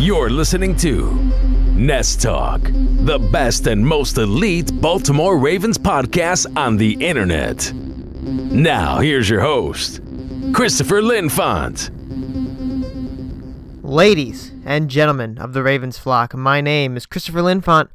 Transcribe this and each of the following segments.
You're listening to Nest Talk, the best and most elite Baltimore Ravens podcast on the internet. Now, here's your host, Christopher Linfont. Ladies and gentlemen of the Ravens flock, my name is Christopher Linfont,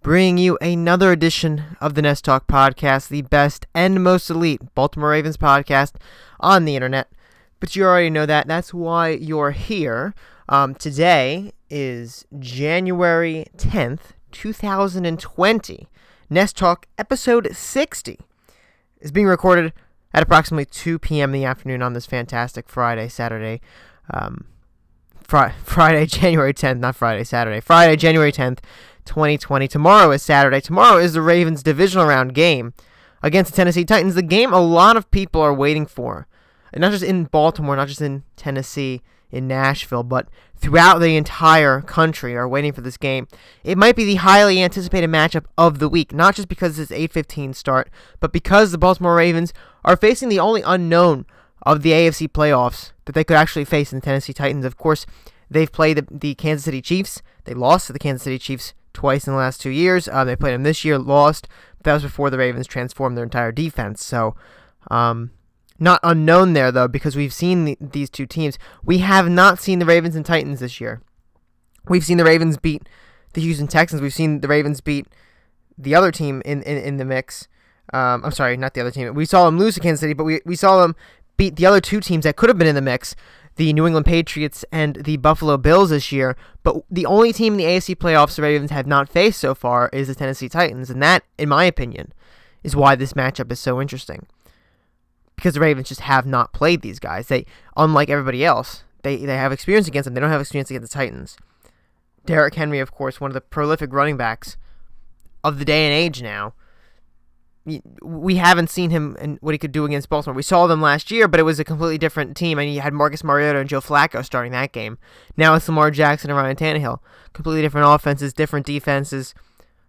bringing you another edition of the Nest Talk podcast, the best and most elite Baltimore Ravens podcast on the internet. But you already know that. That's why you're here. Um, today is January 10th, 2020. Nest Talk episode 60 is being recorded at approximately 2 p.m. in the afternoon on this fantastic Friday, Saturday. Um, fr- Friday, January 10th, not Friday, Saturday. Friday, January 10th, 2020. Tomorrow is Saturday. Tomorrow is the Ravens divisional round game against the Tennessee Titans. The game a lot of people are waiting for. And not just in Baltimore, not just in Tennessee in Nashville, but throughout the entire country are waiting for this game. It might be the highly anticipated matchup of the week, not just because it's 8:15 start, but because the Baltimore Ravens are facing the only unknown of the AFC playoffs that they could actually face in the Tennessee Titans. Of course, they've played the, the Kansas City Chiefs. They lost to the Kansas City Chiefs twice in the last two years. Uh, they played them this year, lost. That was before the Ravens transformed their entire defense. So, um, not unknown there though because we've seen the, these two teams. We have not seen the Ravens and Titans this year. We've seen the Ravens beat the Houston Texans. We've seen the Ravens beat the other team in, in, in the mix. Um, I'm sorry, not the other team. We saw them lose to Kansas City, but we, we saw them beat the other two teams that could have been in the mix the New England Patriots and the Buffalo Bills this year. But the only team in the AFC playoffs the Ravens have not faced so far is the Tennessee Titans. And that, in my opinion, is why this matchup is so interesting because the Ravens just have not played these guys. They, unlike everybody else, they they have experience against them. They don't have experience against the Titans. Derrick Henry, of course, one of the prolific running backs of the day and age now. We haven't seen him and what he could do against Baltimore. We saw them last year, but it was a completely different team. And mean, you had Marcus Mariota and Joe Flacco starting that game. Now it's Lamar Jackson and Ryan Tannehill. Completely different offenses, different defenses.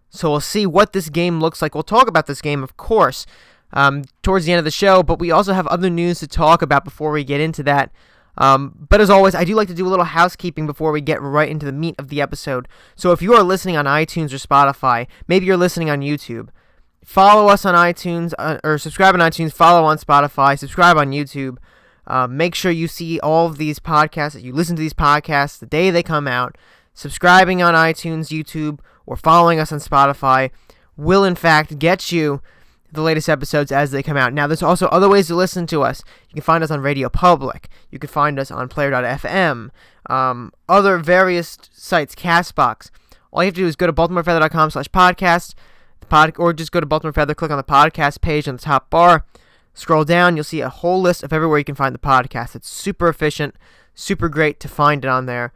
So we'll see what this game looks like. We'll talk about this game, of course, um, towards the end of the show, but we also have other news to talk about before we get into that. Um, but as always, I do like to do a little housekeeping before we get right into the meat of the episode. So if you are listening on iTunes or Spotify, maybe you're listening on YouTube, follow us on iTunes uh, or subscribe on iTunes, follow on Spotify, subscribe on YouTube. Uh, make sure you see all of these podcasts, that you listen to these podcasts the day they come out. Subscribing on iTunes, YouTube, or following us on Spotify will, in fact, get you the latest episodes as they come out. Now, there's also other ways to listen to us. You can find us on Radio Public. You can find us on Player.fm, um, other various sites, Castbox. All you have to do is go to baltimorefeather.com slash podcast, pod, or just go to Baltimore Feather, click on the podcast page on the top bar, scroll down, you'll see a whole list of everywhere you can find the podcast. It's super efficient, super great to find it on there.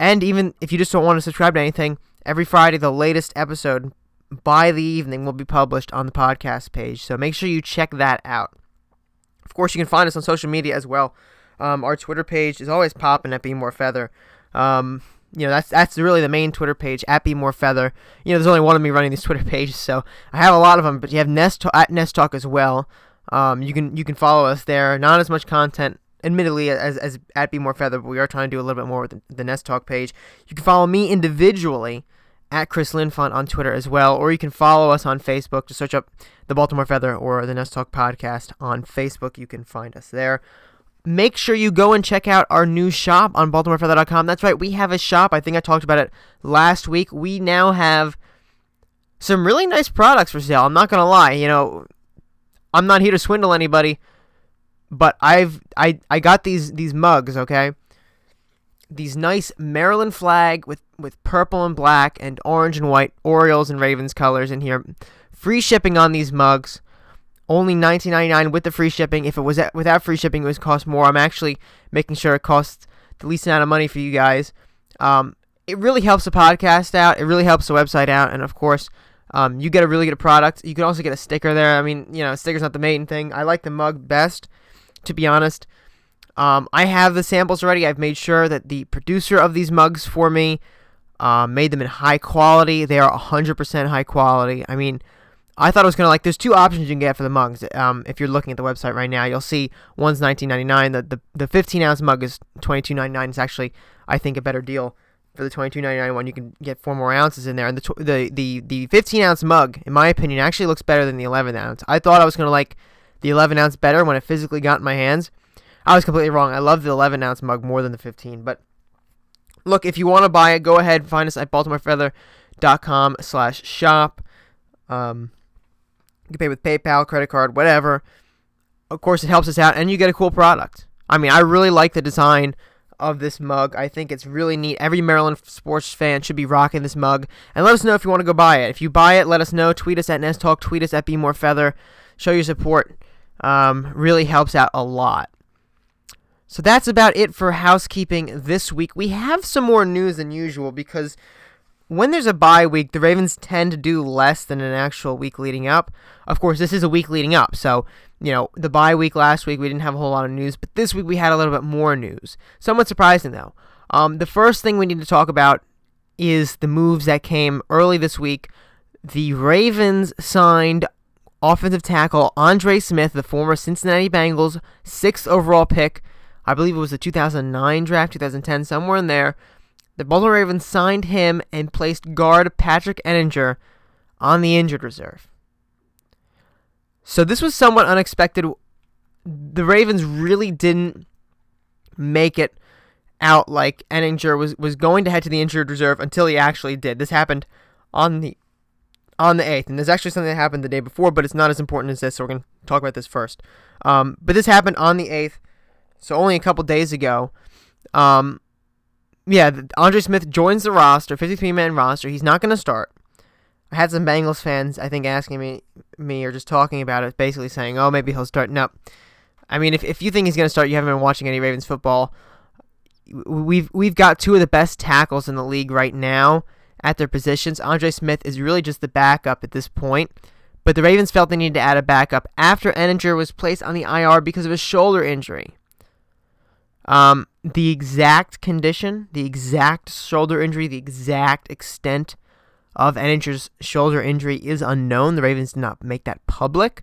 And even if you just don't want to subscribe to anything, every Friday the latest episode by the evening will be published on the podcast page. So make sure you check that out. Of course, you can find us on social media as well. Um, our Twitter page is always popping at Be More Feather. Um, you know that's that's really the main Twitter page at Be More Feather. You know, there's only one of me running these Twitter pages, so I have a lot of them. But you have Nest at Nest Talk as well. Um, you can you can follow us there. Not as much content, admittedly, as as at Be More Feather, but we are trying to do a little bit more with the, the Nest Talk page. You can follow me individually at Chris Linfont on Twitter as well, or you can follow us on Facebook. Just search up the Baltimore Feather or the Nest Talk podcast on Facebook. You can find us there. Make sure you go and check out our new shop on BaltimoreFeather.com. That's right, we have a shop. I think I talked about it last week. We now have some really nice products for sale. I'm not gonna lie. You know, I'm not here to swindle anybody, but I've I I got these these mugs. Okay, these nice Maryland flag with with purple and black and orange and white Orioles and Ravens colors in here. Free shipping on these mugs. Only $19.99 with the free shipping. If it was at, without free shipping, it would cost more. I'm actually making sure it costs the least amount of money for you guys. Um, it really helps the podcast out. It really helps the website out, and of course, um, you get a really good product. You can also get a sticker there. I mean, you know, sticker's not the main thing. I like the mug best, to be honest. Um, I have the samples already. I've made sure that the producer of these mugs for me uh, made them in high quality. They are 100% high quality. I mean, I thought it was gonna like. There's two options you can get for the mugs. Um, if you're looking at the website right now, you'll see one's 19.99. The the, the 15 ounce mug is 22.99. It's actually I think a better deal for the twenty two ninety nine one, you can get four more ounces in there. And the tw- the the the fifteen ounce mug, in my opinion, actually looks better than the eleven ounce. I thought I was gonna like the eleven ounce better when it physically got in my hands. I was completely wrong. I love the eleven ounce mug more than the fifteen. But look, if you want to buy it, go ahead. Find us at BaltimoreFeather.com slash shop. Um, you can pay with PayPal, credit card, whatever. Of course, it helps us out, and you get a cool product. I mean, I really like the design of this mug. I think it's really neat. Every Maryland sports fan should be rocking this mug. And let us know if you want to go buy it. If you buy it, let us know. Tweet us at Nest Talk. Tweet us at Be More Feather. Show your support. Um, really helps out a lot. So that's about it for housekeeping this week. We have some more news than usual because when there's a bye week, the Ravens tend to do less than an actual week leading up. Of course, this is a week leading up, so you know, the bye week last week, we didn't have a whole lot of news, but this week we had a little bit more news. Somewhat surprising, though. Um, the first thing we need to talk about is the moves that came early this week. The Ravens signed offensive tackle Andre Smith, the former Cincinnati Bengals sixth overall pick. I believe it was the 2009 draft, 2010, somewhere in there. The Baltimore Ravens signed him and placed guard Patrick Ehinger on the injured reserve. So this was somewhat unexpected. The Ravens really didn't make it out like Ehinger was, was going to head to the injured reserve until he actually did. This happened on the on the eighth, and there's actually something that happened the day before, but it's not as important as this, so we're gonna talk about this first. Um, but this happened on the eighth, so only a couple days ago. Um, yeah, Andre Smith joins the roster, 53 man roster. He's not gonna start. I had some Bengals fans, I think, asking me, me or just talking about it, basically saying, "Oh, maybe he'll start." No, I mean, if, if you think he's going to start, you haven't been watching any Ravens football. We've we've got two of the best tackles in the league right now at their positions. Andre Smith is really just the backup at this point, but the Ravens felt they needed to add a backup after Ehinger was placed on the IR because of a shoulder injury. Um, the exact condition, the exact shoulder injury, the exact extent of Ehinger's shoulder injury is unknown. The Ravens did not make that public,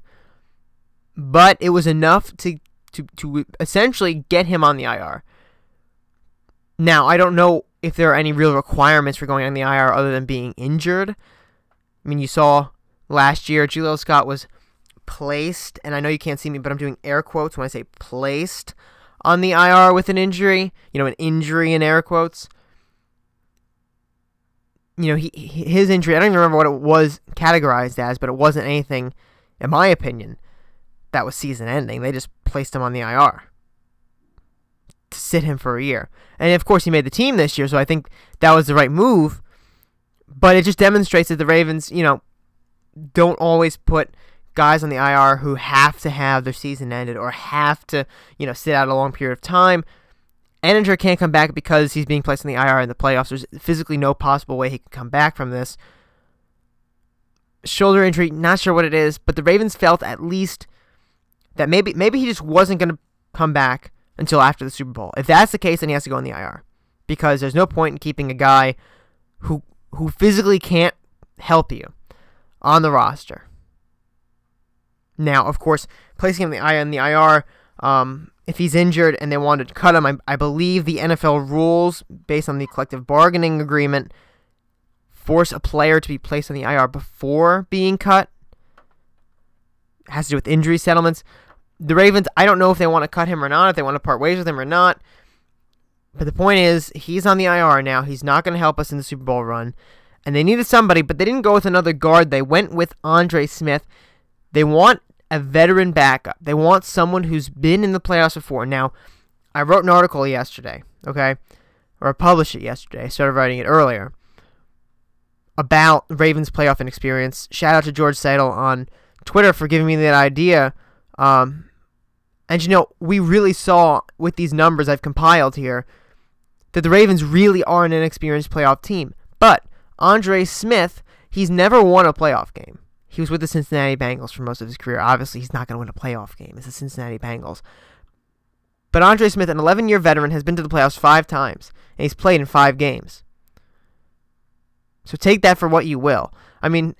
but it was enough to to to essentially get him on the IR. Now, I don't know if there are any real requirements for going on the IR other than being injured. I mean, you saw last year Jaleel Scott was placed, and I know you can't see me, but I'm doing air quotes when I say placed on the IR with an injury. You know, an injury in air quotes you know, he his injury. I don't even remember what it was categorized as, but it wasn't anything, in my opinion, that was season-ending. They just placed him on the IR to sit him for a year, and of course he made the team this year, so I think that was the right move. But it just demonstrates that the Ravens, you know, don't always put guys on the IR who have to have their season ended or have to, you know, sit out a long period of time. Ehinger can't come back because he's being placed in the IR in the playoffs. There's physically no possible way he can come back from this. Shoulder injury, not sure what it is, but the Ravens felt at least that maybe maybe he just wasn't going to come back until after the Super Bowl. If that's the case, then he has to go in the IR because there's no point in keeping a guy who who physically can't help you on the roster. Now, of course, placing him in the IR, the IR um, if he's injured and they wanted to cut him, I, I believe the NFL rules, based on the collective bargaining agreement, force a player to be placed on the IR before being cut. It has to do with injury settlements. The Ravens, I don't know if they want to cut him or not, if they want to part ways with him or not. But the point is, he's on the IR now. He's not going to help us in the Super Bowl run. And they needed somebody, but they didn't go with another guard. They went with Andre Smith. They want a veteran backup. They want someone who's been in the playoffs before. Now, I wrote an article yesterday, okay, or I published it yesterday. I started writing it earlier about Ravens playoff inexperience. Shout out to George Seidel on Twitter for giving me that idea. Um, and you know, we really saw with these numbers I've compiled here that the Ravens really are an inexperienced playoff team. But Andre Smith, he's never won a playoff game. He was with the Cincinnati Bengals for most of his career. Obviously, he's not going to win a playoff game. It's the Cincinnati Bengals. But Andre Smith, an 11 year veteran, has been to the playoffs five times, and he's played in five games. So take that for what you will. I mean,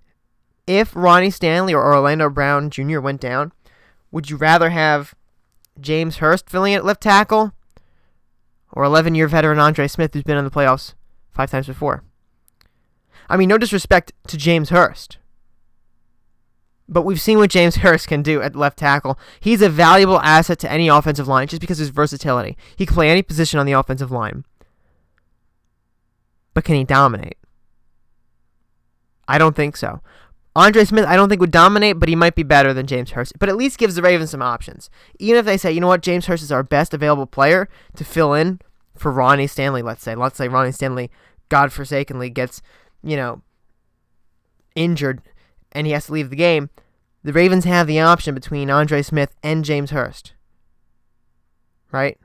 if Ronnie Stanley or Orlando Brown Jr. went down, would you rather have James Hurst filling at left tackle or 11 year veteran Andre Smith who's been in the playoffs five times before. I mean, no disrespect to James Hurst, but we've seen what James Hurst can do at left tackle. He's a valuable asset to any offensive line just because of his versatility. He can play any position on the offensive line. But can he dominate? I don't think so. Andre Smith, I don't think would dominate, but he might be better than James Hurst. But at least gives the Ravens some options. Even if they say, you know what, James Hurst is our best available player to fill in for Ronnie Stanley, let's say. Let's say Ronnie Stanley, godforsakenly, gets, you know, injured and he has to leave the game. The Ravens have the option between Andre Smith and James Hurst. Right?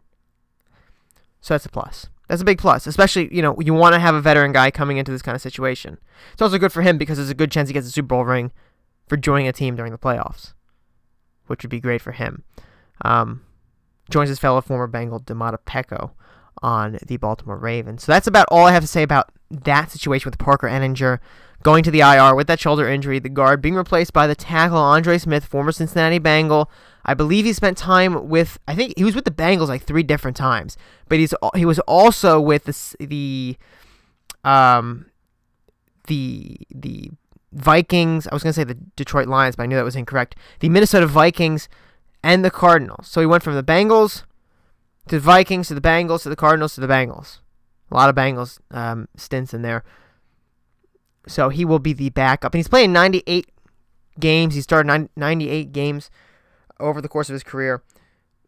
So that's a plus. That's a big plus, especially, you know, you want to have a veteran guy coming into this kind of situation. It's also good for him because there's a good chance he gets a Super Bowl ring for joining a team during the playoffs, which would be great for him. Um, joins his fellow former Bengal Domata Peko on the Baltimore Ravens. So that's about all I have to say about that situation with Parker Ehinger going to the IR with that shoulder injury, the guard being replaced by the tackle Andre Smith, former Cincinnati Bengal. I believe he spent time with I think he was with the Bengals like three different times, but he's he was also with the the um the the Vikings. I was gonna say the Detroit Lions, but I knew that was incorrect. The Minnesota Vikings and the Cardinals. So he went from the Bengals to the Vikings to the Bengals to the Cardinals to the Bengals. A lot of Bengals um, stints in there. So he will be the backup, and he's playing 98 games. He started 98 games over the course of his career.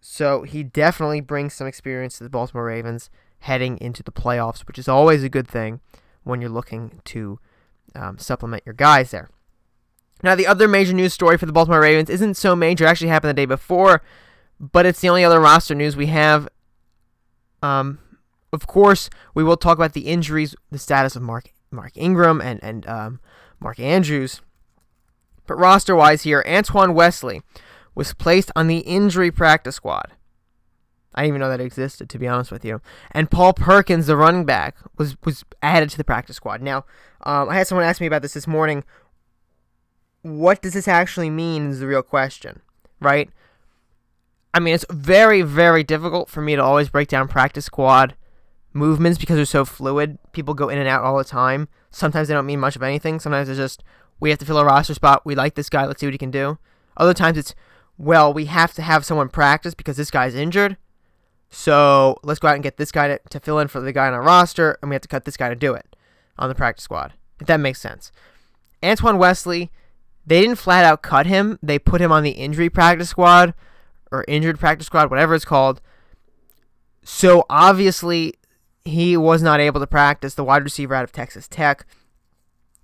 So he definitely brings some experience to the Baltimore Ravens heading into the playoffs, which is always a good thing when you're looking to um, supplement your guys there. Now, the other major news story for the Baltimore Ravens isn't so major. It actually happened the day before, but it's the only other roster news we have. Um, of course, we will talk about the injuries, the status of Mark Mark Ingram and and um, Mark Andrews. But roster wise here, Antoine Wesley was placed on the injury practice squad. I didn't even know that existed, to be honest with you. And Paul Perkins, the running back, was was added to the practice squad. Now, um, I had someone ask me about this this morning. What does this actually mean? Is the real question, right? I mean, it's very, very difficult for me to always break down practice squad movements because they're so fluid. People go in and out all the time. Sometimes they don't mean much of anything. Sometimes it's just we have to fill a roster spot. We like this guy. Let's see what he can do. Other times it's well, we have to have someone practice because this guy's injured. So let's go out and get this guy to, to fill in for the guy on our roster, and we have to cut this guy to do it on the practice squad. If that makes sense. Antoine Wesley, they didn't flat out cut him. They put him on the injury practice squad or injured practice squad, whatever it's called. So obviously, he was not able to practice. The wide receiver out of Texas Tech,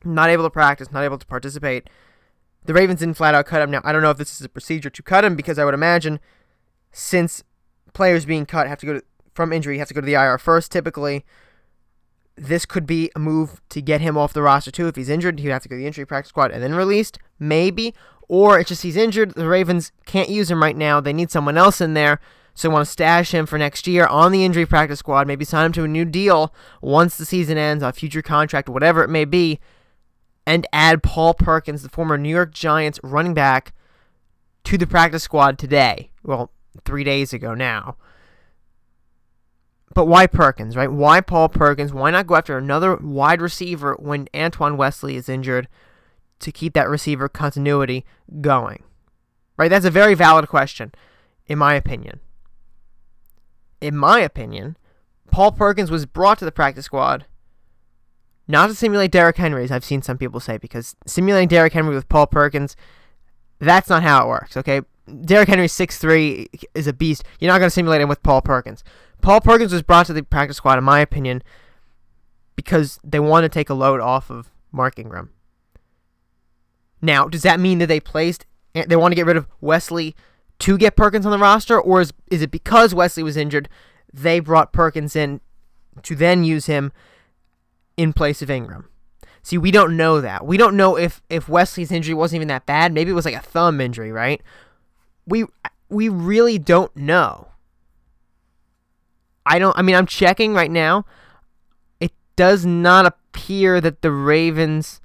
not able to practice, not able to participate. The Ravens didn't flat out cut him. Now, I don't know if this is a procedure to cut him because I would imagine since players being cut have to go to, from injury, have to go to the IR first typically. This could be a move to get him off the roster too. If he's injured, he'd have to go to the injury practice squad and then released, maybe. Or it's just he's injured. The Ravens can't use him right now. They need someone else in there. So want to stash him for next year on the injury practice squad, maybe sign him to a new deal once the season ends, a future contract, whatever it may be, and add Paul Perkins, the former New York Giants running back, to the practice squad today. Well, three days ago now. But why Perkins, right? Why Paul Perkins? Why not go after another wide receiver when Antoine Wesley is injured to keep that receiver continuity going? Right? That's a very valid question, in my opinion. In my opinion, Paul Perkins was brought to the practice squad not to simulate Derrick Henry, as I've seen some people say, because simulating Derrick Henry with Paul Perkins, that's not how it works, okay? Derrick Henry 6'3 is a beast. You're not going to simulate him with Paul Perkins. Paul Perkins was brought to the practice squad, in my opinion, because they want to take a load off of Mark Ingram. Now, does that mean that they placed, they want to get rid of Wesley to get Perkins on the roster, or is, is it because Wesley was injured, they brought Perkins in to then use him in place of Ingram. See, we don't know that. We don't know if if Wesley's injury wasn't even that bad. Maybe it was like a thumb injury, right? We we really don't know. I don't I mean, I'm checking right now. It does not appear that the Ravens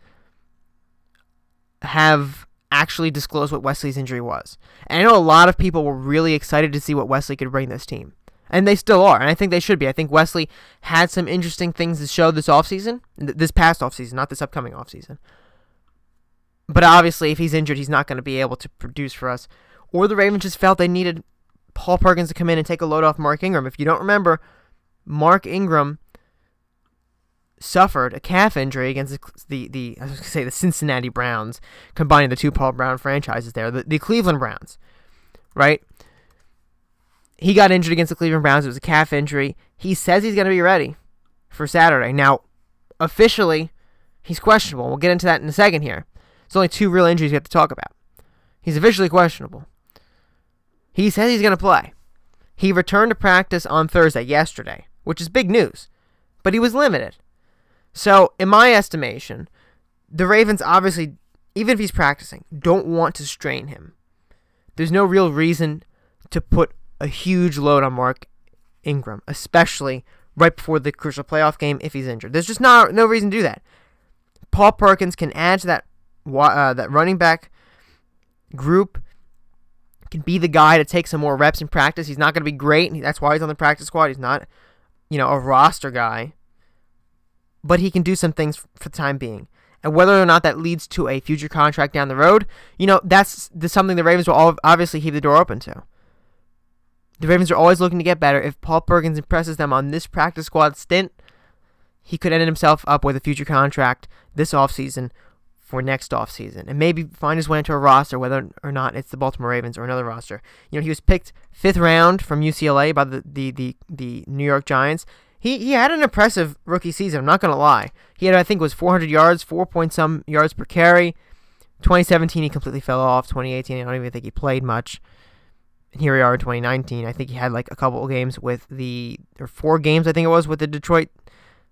have actually disclose what Wesley's injury was. And I know a lot of people were really excited to see what Wesley could bring this team. And they still are, and I think they should be. I think Wesley had some interesting things to show this offseason, th- this past offseason, not this upcoming offseason. But obviously, if he's injured, he's not going to be able to produce for us. Or the Ravens just felt they needed Paul Perkins to come in and take a load off Mark Ingram. If you don't remember, Mark Ingram suffered a calf injury against the, the, I was to say the Cincinnati Browns, combining the two Paul Brown franchises there, the, the Cleveland Browns, right? He got injured against the Cleveland Browns. It was a calf injury. He says he's going to be ready for Saturday. Now, officially, he's questionable. We'll get into that in a second here. There's only two real injuries we have to talk about. He's officially questionable. He says he's going to play. He returned to practice on Thursday, yesterday, which is big news, but he was limited. So, in my estimation, the Ravens obviously, even if he's practicing, don't want to strain him. There's no real reason to put a huge load on Mark Ingram, especially right before the crucial playoff game if he's injured. There's just not no reason to do that. Paul Perkins can add to that uh, that running back group. Can be the guy to take some more reps in practice. He's not going to be great. That's why he's on the practice squad. He's not, you know, a roster guy. But he can do some things for the time being. And whether or not that leads to a future contract down the road, you know, that's something the Ravens will obviously keep the door open to. The Ravens are always looking to get better. If Paul Perkins impresses them on this practice squad stint, he could end himself up with a future contract this offseason for next offseason and maybe find his way into a roster, whether or not it's the Baltimore Ravens or another roster. You know, he was picked fifth round from UCLA by the, the, the, the New York Giants. He, he had an impressive rookie season, I'm not to lie. He had, I think, was 400 yards, 4 point some yards per carry. 2017, he completely fell off. 2018, I don't even think he played much And here we are in 2019. I think he had like a couple of games with the or four games I think it was with the Detroit. I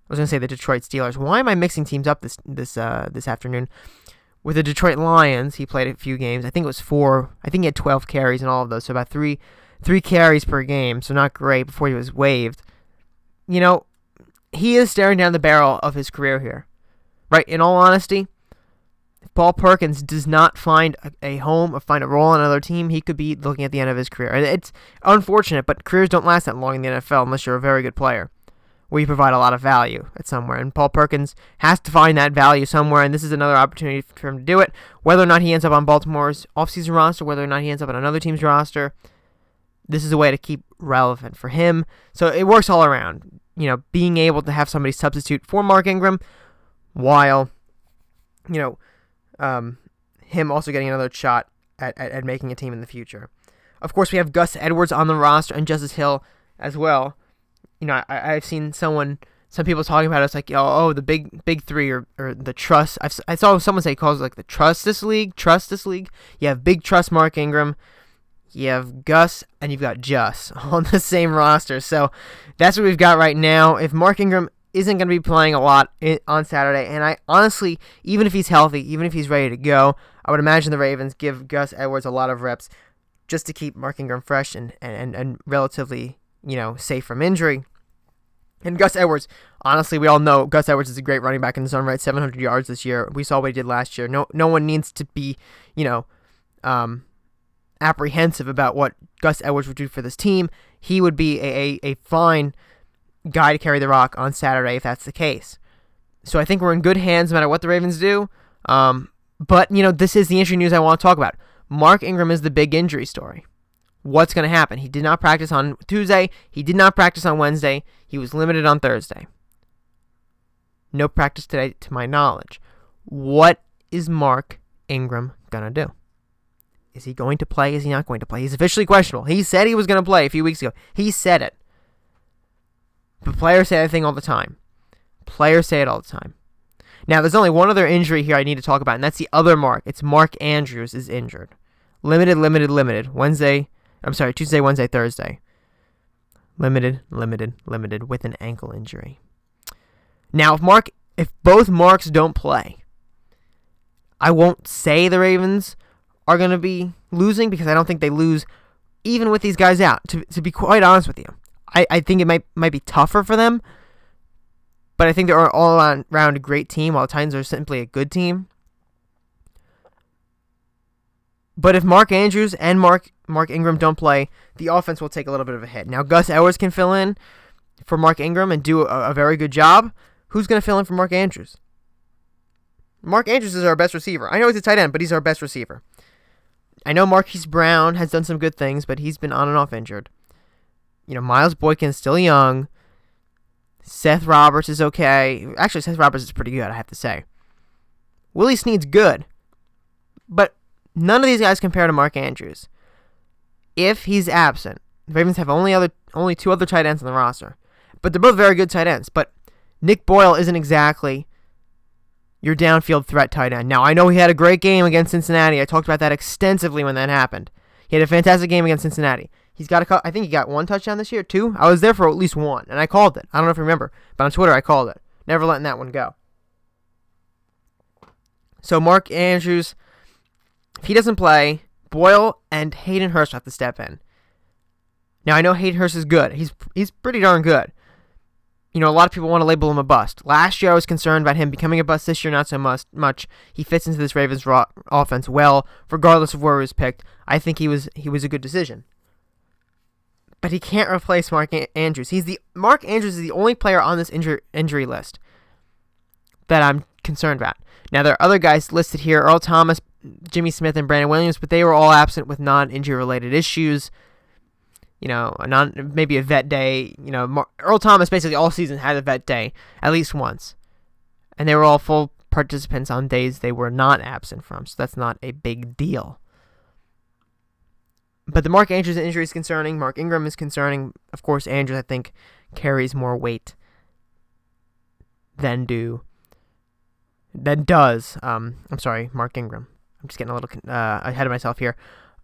was gonna say the Detroit Steelers. Why am I mixing teams up this this uh, this afternoon? With the Detroit Lions, he played a few games. I think it was four. I think he had 12 carries in all of those, so about three three carries per game. So not great before he was waived. You know, he is staring down the barrel of his career here. Right? In all honesty, if Paul Perkins does not find a, a, home or find a role on another team, he could be looking at the end of his career. And it's unfortunate, but careers don't last that long in the NFL unless you're a very good player, where you provide a lot of value at somewhere. And Paul Perkins has to find that value somewhere, and this is another opportunity for him to do it. Whether or not he ends up on Baltimore's offseason roster, whether or not he ends up on another team's roster, this is a way to keep relevant for him. So it works all around. You know, being able to have somebody substitute for Mark Ingram while, you know, um, him also getting another shot at, at, at, making a team in the future. Of course, we have Gus Edwards on the roster and Justice Hill as well. You know, I, I've seen someone, some people talking about it, it's like, oh, oh the big big three or, or the trust. I've, I saw someone say calls it like the trust this league, trust this league. You have big trust Mark Ingram, you have Gus, and you've got Juss on the same roster. So that's what we've got right now. If Mark Ingram isn't going to be playing a lot on Saturday. And I honestly, even if he's healthy, even if he's ready to go, I would imagine the Ravens give Gus Edwards a lot of reps just to keep Mark Ingram fresh and, and, and relatively, you know, safe from injury. And Gus Edwards, honestly, we all know Gus Edwards is a great running back in his own right. 700 yards this year. We saw what he did last year. No, no one needs to be, you know, um, apprehensive about what Gus Edwards would do for this team. He would be a, a, a fine guy to carry the rock on Saturday if that's the case. So I think we're in good hands no matter what the Ravens do. Um, but, you know, this is the injury news I want to talk about. Mark Ingram is the big injury story. What's going to happen? He did not practice on Tuesday. He did not practice on Wednesday. He was limited on Thursday. No practice today, to my knowledge. What is Mark Ingram going to do? Is he going to play? Is he not going to play? He's officially questionable. He said he was going to play a few weeks ago. He said it. But players say that thing all the time. Players say it all the time. Now, there's only one other injury here I need to talk about, and that's the other Mark. It's Mark Andrews is injured. Limited, limited, limited. Wednesday, I'm sorry, Tuesday, Wednesday, Thursday. Limited, limited, limited with an ankle injury. Now, if Mark, if both Marks don't play, I won't say the Ravens are going to be losing because I don't think they lose even with these guys out. To, to be quite honest with you, I, I think it might might be tougher for them. But I think they're all around a great team, while the Titans are simply a good team. But if Mark Andrews and Mark Mark Ingram don't play, the offense will take a little bit of a hit. Now Gus Edwards can fill in for Mark Ingram and do a, a very good job. Who's going to fill in for Mark Andrews? Mark Andrews is our best receiver. I know he's a tight end, but he's our best receiver. I know Marquise Brown has done some good things, but he's been on and off injured. You know, Miles Boykin's still young. Seth Roberts is okay. Actually, Seth Roberts is pretty good, I have to say. Willie Snead's good. But none of these guys compare to Mark Andrews. If he's absent, the Ravens have only other only two other tight ends on the roster. But they're both very good tight ends. But Nick Boyle isn't exactly your downfield threat tight end. Now, I know he had a great game against Cincinnati. I talked about that extensively when that happened. He had a fantastic game against Cincinnati. He's got a, I think he got one touchdown this year, too. I was there for at least one, and I called it. I don't know if you remember, but on Twitter I called it. Never letting that one go. So Mark Andrews, if he doesn't play, Boyle and Hayden Hurst have to step in. Now I know Hayden Hurst is good. He's he's pretty darn good you know, a lot of people want to label him a bust. Last year, I was concerned about him becoming a bust. This year, not so much. much. He fits into this Ravens offense well, regardless of where he was picked. I think he was he was a good decision. But he can't replace Mark a- Andrews. He's the Mark Andrews is the only player on this injury injury list that I'm concerned about. Now there are other guys listed here: Earl Thomas, Jimmy Smith, and Brandon Williams, but they were all absent with non-injury related issues you know, a non maybe a vet day. You know, Mar- Earl Thomas basically all season had a vet day at least once, and they were all full participants on days they were not absent from. So that's not a big deal. But the Mark Andrews injury is concerning. Mark Ingram is concerning. Of course, Andrews I think carries more weight than do than does. Um, I'm sorry, Mark Ingram. I'm just getting a little uh, ahead of myself here.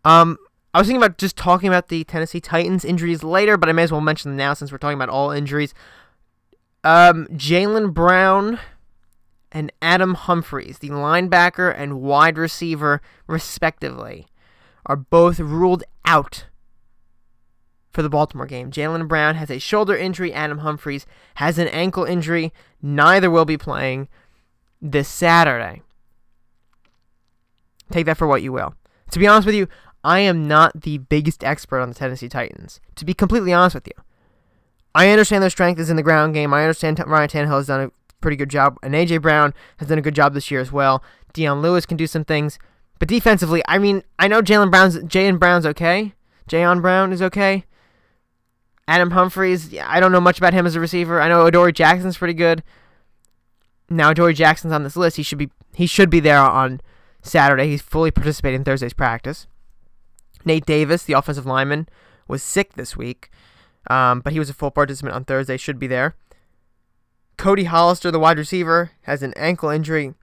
Um, I was thinking about just talking about the Tennessee Titans injuries later, but I may as well mention them now since we're talking about all injuries. Um, Jaylen Brown and Adam Humphries, the linebacker and wide receiver, respectively, are both ruled out for the Baltimore game. Jalen Brown has a shoulder injury. Adam Humphries has an ankle injury. Neither will be playing this Saturday. Take that for what you will. To be honest with you, I am not the biggest expert on the Tennessee Titans, to be completely honest with you. I understand their strength is in the ground game. I understand Ryan Tannehill has done a pretty good job, and AJ Brown has done a good job this year as well. Dion Lewis can do some things, but defensively, I mean, I know Jalen Brown's Jayon Brown's okay. Jayon Brown is okay. Adam Humphries, yeah, I don't know much about him as a receiver. I know Adoree Jackson's pretty good. Now Adoree Jackson's on this list. He should be he should be there on Saturday. He's fully participating in Thursday's practice. Nate Davis, the offensive lineman, was sick this week, um, but he was a full participant on Thursday, should be there. Cody Hollister, the wide receiver, has an ankle injury.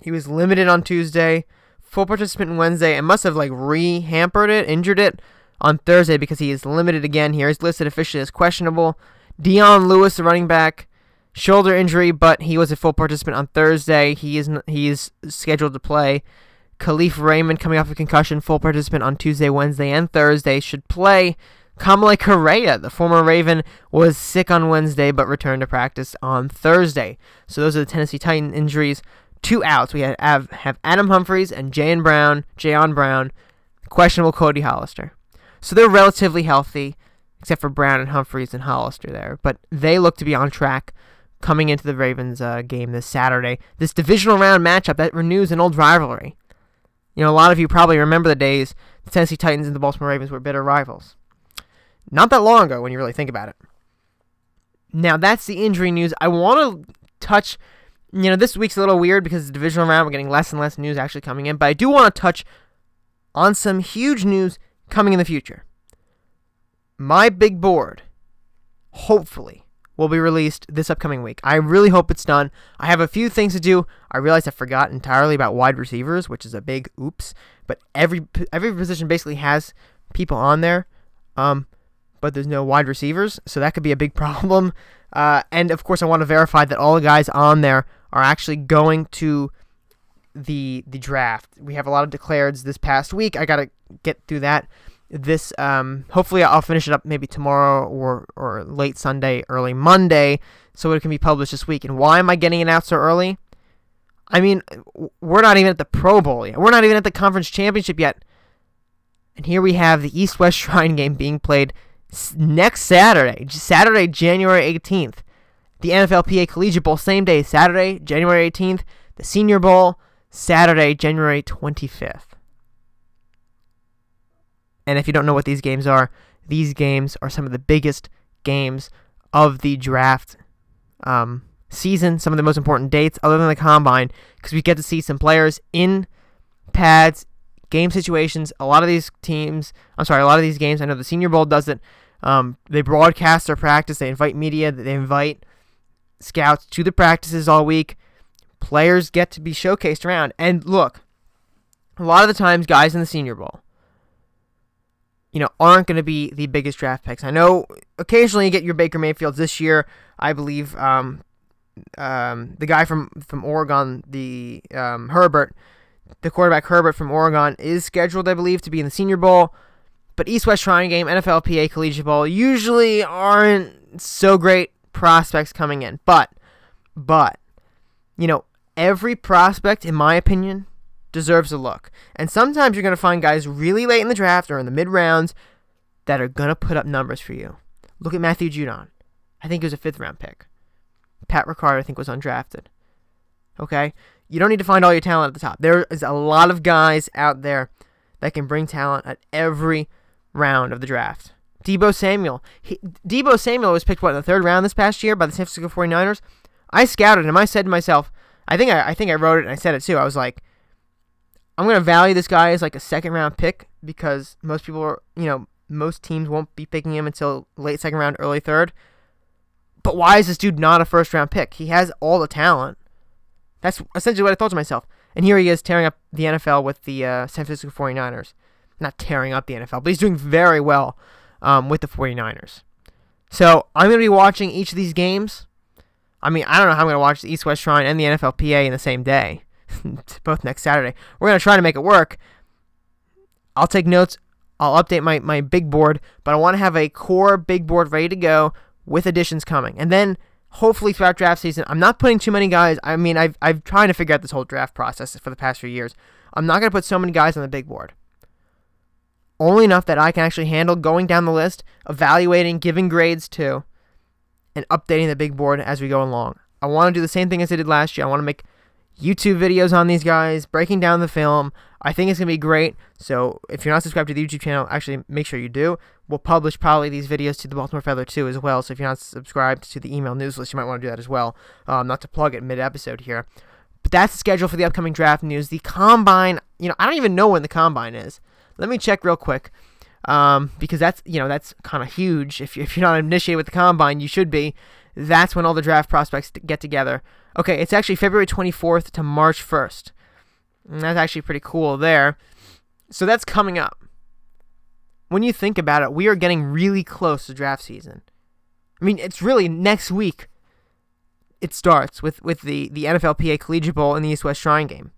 He was limited on Tuesday, full participant Wednesday, and must have like re hampered it, injured it on Thursday because he is limited again here. He's listed officially as questionable. Dion Lewis, the running back, shoulder injury, but he was a full participant on Thursday. He is he is scheduled to play Kalif Raymond, coming off a concussion, full participant on Tuesday, Wednesday, and Thursday, should play. Kamalei Correa, the former Raven, was sick on Wednesday but returned to practice on Thursday. So those are the Tennessee Titan injuries. Two outs. We have, have Adam Humphries and Jayon Brown, Jayon Brown, questionable Cody Hollister. So they're relatively healthy, except for Brown and Humphries and Hollister there. But they look to be on track coming into the Ravens uh, game this Saturday. This divisional round matchup that renews an old rivalry. You know, a lot of you probably remember the days the Tennessee Titans and the Baltimore Ravens were bitter rivals. Not that long ago when you really think about it. Now, that's the injury news. I want to touch, you know, this week's a little weird because the divisional round, we're getting less and less news actually coming in, but I do want to touch on some huge news coming in the future. My big board, hopefully, will be released this upcoming week. I really hope it's done. I have a few things to do. I realized I forgot entirely about wide receivers, which is a big oops. But every every position basically has people on there, um, but there's no wide receivers, so that could be a big problem. Uh, and of course, I want to verify that all the guys on there are actually going to the the draft. We have a lot of declareds this past week. I gotta get through that this um hopefully I'll finish it up maybe tomorrow or or late Sunday, early Monday, so it can be published this week. And why am I getting it out so early? I mean, we're not even at the Pro Bowl yet. We're not even at the conference championship yet. And here we have the East West Shrine game being played next Saturday, Saturday, January 18th. The NFLPA Collegiate Bowl, same day, Saturday, January 18th. The Senior Bowl, Saturday, January 25th. And if you don't know what these games are, these games are some of the biggest games of the draft um, season, some of the most important dates, other than the combine, because we get to see some players in pads, game situations. A lot of these teams, I'm sorry, a lot of these games, I know the Senior Bowl does it. Um, they broadcast their practice, they invite media, they invite scouts to the practices all week. Players get to be showcased around. And look, a lot of the times, guys in the Senior Bowl, you know, aren't going to be the biggest draft picks. I know occasionally you get your Baker Mayfields this year. I believe um, um, the guy from, from Oregon, the um, Herbert, the quarterback Herbert from Oregon, is scheduled, I believe, to be in the Senior Bowl. But East West Shrine Game, NFLPA Collegiate Bowl usually aren't so great prospects coming in. But, but, you know, every prospect, in my opinion, deserves a look. And sometimes you're going to find guys really late in the draft or in the mid rounds that are going to put up numbers for you. Look at Matthew Judon. I think he was a fifth round pick. Pat Ricard, I think, was undrafted. Okay? You don't need to find all your talent at the top. There is a lot of guys out there that can bring talent at every round of the draft. Deebo Samuel. He, Deebo Samuel was picked, what, in the third round this past year by the San Francisco 49ers? I scouted him. I said to myself, I think I, I think I wrote it and I said it too. I was like, I'm to value this guy as like a second round pick because most people are, you know, most teams won't be picking him until late second round, early third. But why is this dude not a first round pick? He has all the talent. That's essentially what I thought to myself. And here he is tearing up the NFL with the uh, San Francisco 49ers. Not tearing up the NFL, but he's doing very well um, with the 49ers. So I'm going to be watching each of these games. I mean, I don't know how I'm going to watch the East West Shrine and the NFLPA in the same day. both next Saturday. We're going to try to make it work. I'll take notes. I'll update my, my big board, but I want to have a core big board ready to go with additions coming. And then hopefully throughout draft season, I'm not putting too many guys. I mean, I've, I've trying to figure out this whole draft process for the past few years. I'm not going to put so many guys on the big board. Only enough that I can actually handle going down the list, evaluating, giving grades to, and updating the big board as we go along. I want to do the same thing as I did last year. I want to make YouTube videos on these guys, breaking down the film. I think it's going to be great. So if you're not subscribed to the YouTube channel, actually make sure you do. We'll publish probably these videos to the Baltimore Feather too as well. So if you're not subscribed to the email news list, you might want to do that as well. Um, not to plug it mid-episode here. But that's the schedule for the upcoming draft news. The combine, you know, I don't even know when the combine is. Let me check real quick. Um, because that's, you know, that's kind of huge. If, you, if you're not initiated with the combine, you should be. That's when all the draft prospects get together. Okay, it's actually February 24th to March 1st. And that's actually pretty cool there. So that's coming up. When you think about it, we are getting really close to draft season. I mean, it's really next week. It starts with, with the, the NFLPA Collegiate Bowl and the East West Shrine game.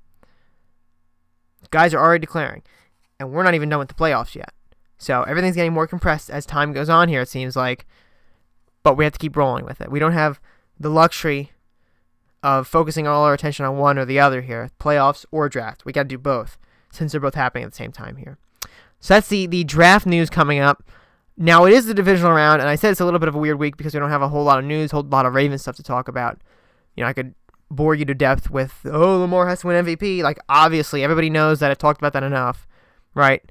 Guys are already declaring, and we're not even done with the playoffs yet. So everything's getting more compressed as time goes on here, it seems like. But we have to keep rolling with it. We don't have the luxury of focusing all our attention on one or the other here, playoffs or draft. We got to do both since they're both happening at the same time here. So that's the the draft news coming up. Now it is the divisional round, and I said it's a little bit of a weird week because we don't have a whole lot of news, whole lot of Ravens stuff to talk about. You know, I could bore you to death with oh Lamar has to win MVP. Like obviously everybody knows that I've talked about that enough, right?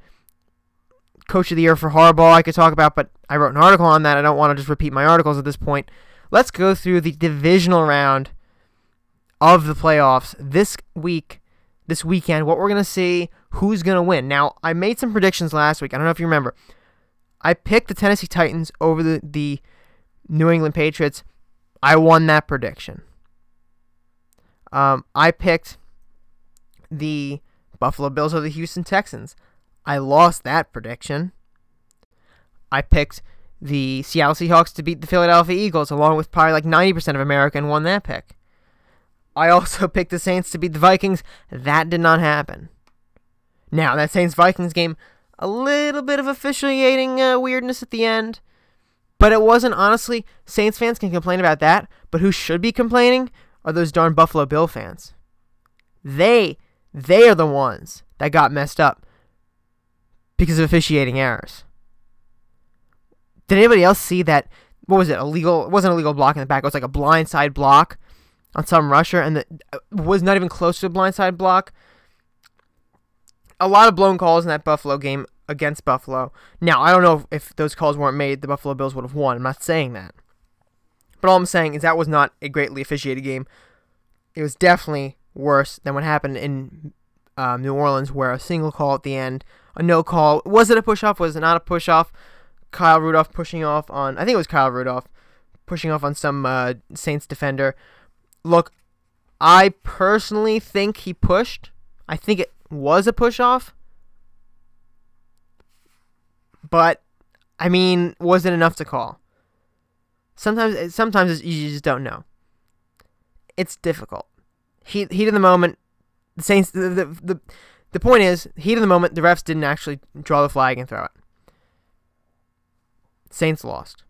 Coach of the year for Harbaugh I could talk about, but I wrote an article on that. I don't want to just repeat my articles at this point. Let's go through the divisional round of the playoffs this week, this weekend, what we're going to see, who's going to win. Now, I made some predictions last week. I don't know if you remember. I picked the Tennessee Titans over the, the New England Patriots. I won that prediction. Um, I picked the Buffalo Bills over the Houston Texans. I lost that prediction. I picked the Seattle Seahawks to beat the Philadelphia Eagles, along with probably like 90% of America, and won that pick. I also picked the Saints to beat the Vikings. That did not happen. Now, that Saints Vikings game, a little bit of officiating uh, weirdness at the end. But it wasn't, honestly. Saints fans can complain about that. But who should be complaining are those darn Buffalo Bill fans. They, they are the ones that got messed up. because of officiating errors. Did anybody else see that? What was it? Illegal? It wasn't a legal block in the back. It was like a blindside block on some rusher, and the was not even close to a blindside block. A lot of blown calls in that Buffalo game against Buffalo. Now I don't know if, if those calls weren't made, the Buffalo Bills would have won. I'm not saying that, but all I'm saying is that was not a greatly officiated game. It was definitely worse than what happened in um, New Orleans, where a single call at the end, a no call. Was it a push off? Was it not a push off? Kyle Rudolph pushing off on, I think it was Kyle Rudolph pushing off on some uh, Saints defender. Look, I personally think he pushed. I think it was a push off. But, I mean, was it enough to call? Sometimes, sometimes you just don't know. It's difficult. Heat, heat of the moment. The Saints. The, the the the point is, heat of the moment. The refs didn't actually draw the flag and throw it. Saints lost.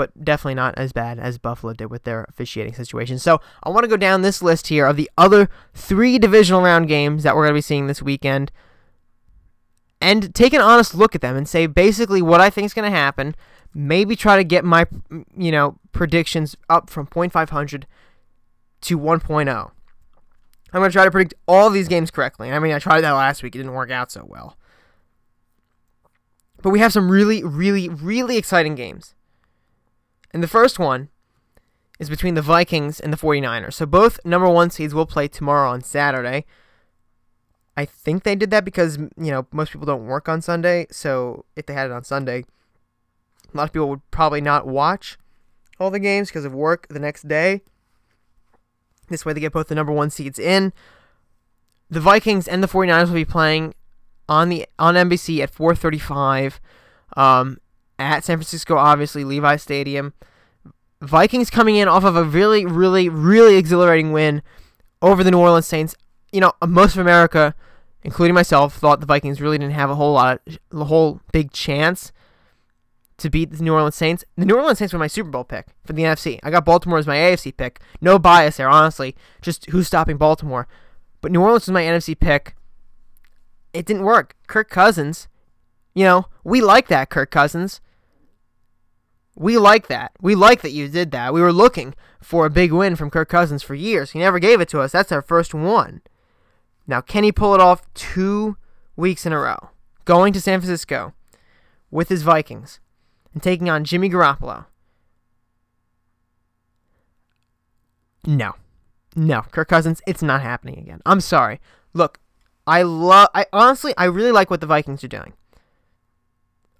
But definitely not as bad as Buffalo did with their officiating situation. So I want to go down this list here of the other three divisional round games that we're going to be seeing this weekend and take an honest look at them and say basically what I think is going to happen. Maybe try to get my, you know, predictions up from 0.500 to 1.0. I'm going to try to predict all these games correctly. I mean, I tried that last week. It didn't work out so well. But we have some really, really, really exciting games. And the first one is between the Vikings and the 49ers. So both number one seeds will play tomorrow on Saturday. I think they did that because, you know, most people don't work on Sunday. So if they had it on Sunday, a lot of people would probably not watch all the games because of work the next day. This way they get both the number one seeds in. The Vikings and the 49ers will be playing on the on NBC at 4:35 um, at San Francisco, obviously Levi Stadium. Vikings coming in off of a really, really, really exhilarating win over the New Orleans Saints. You know, most of America, including myself, thought the Vikings really didn't have a whole lot, of, a whole big chance to beat the New Orleans Saints. The New Orleans Saints were my Super Bowl pick for the NFC. I got Baltimore as my AFC pick. No bias there, honestly. Just who's stopping Baltimore. But New Orleans was my NFC pick it didn't work. Kirk Cousins, you know, we like that, Kirk Cousins. We like that. We like that you did that. We were looking for a big win from Kirk Cousins for years. He never gave it to us. That's our first one. Now, can he pull it off two weeks in a row? Going to San Francisco with his Vikings and taking on Jimmy Garoppolo. No. No, Kirk Cousins, it's not happening again. I'm sorry. Look, I love. I honestly, I really like what the Vikings are doing.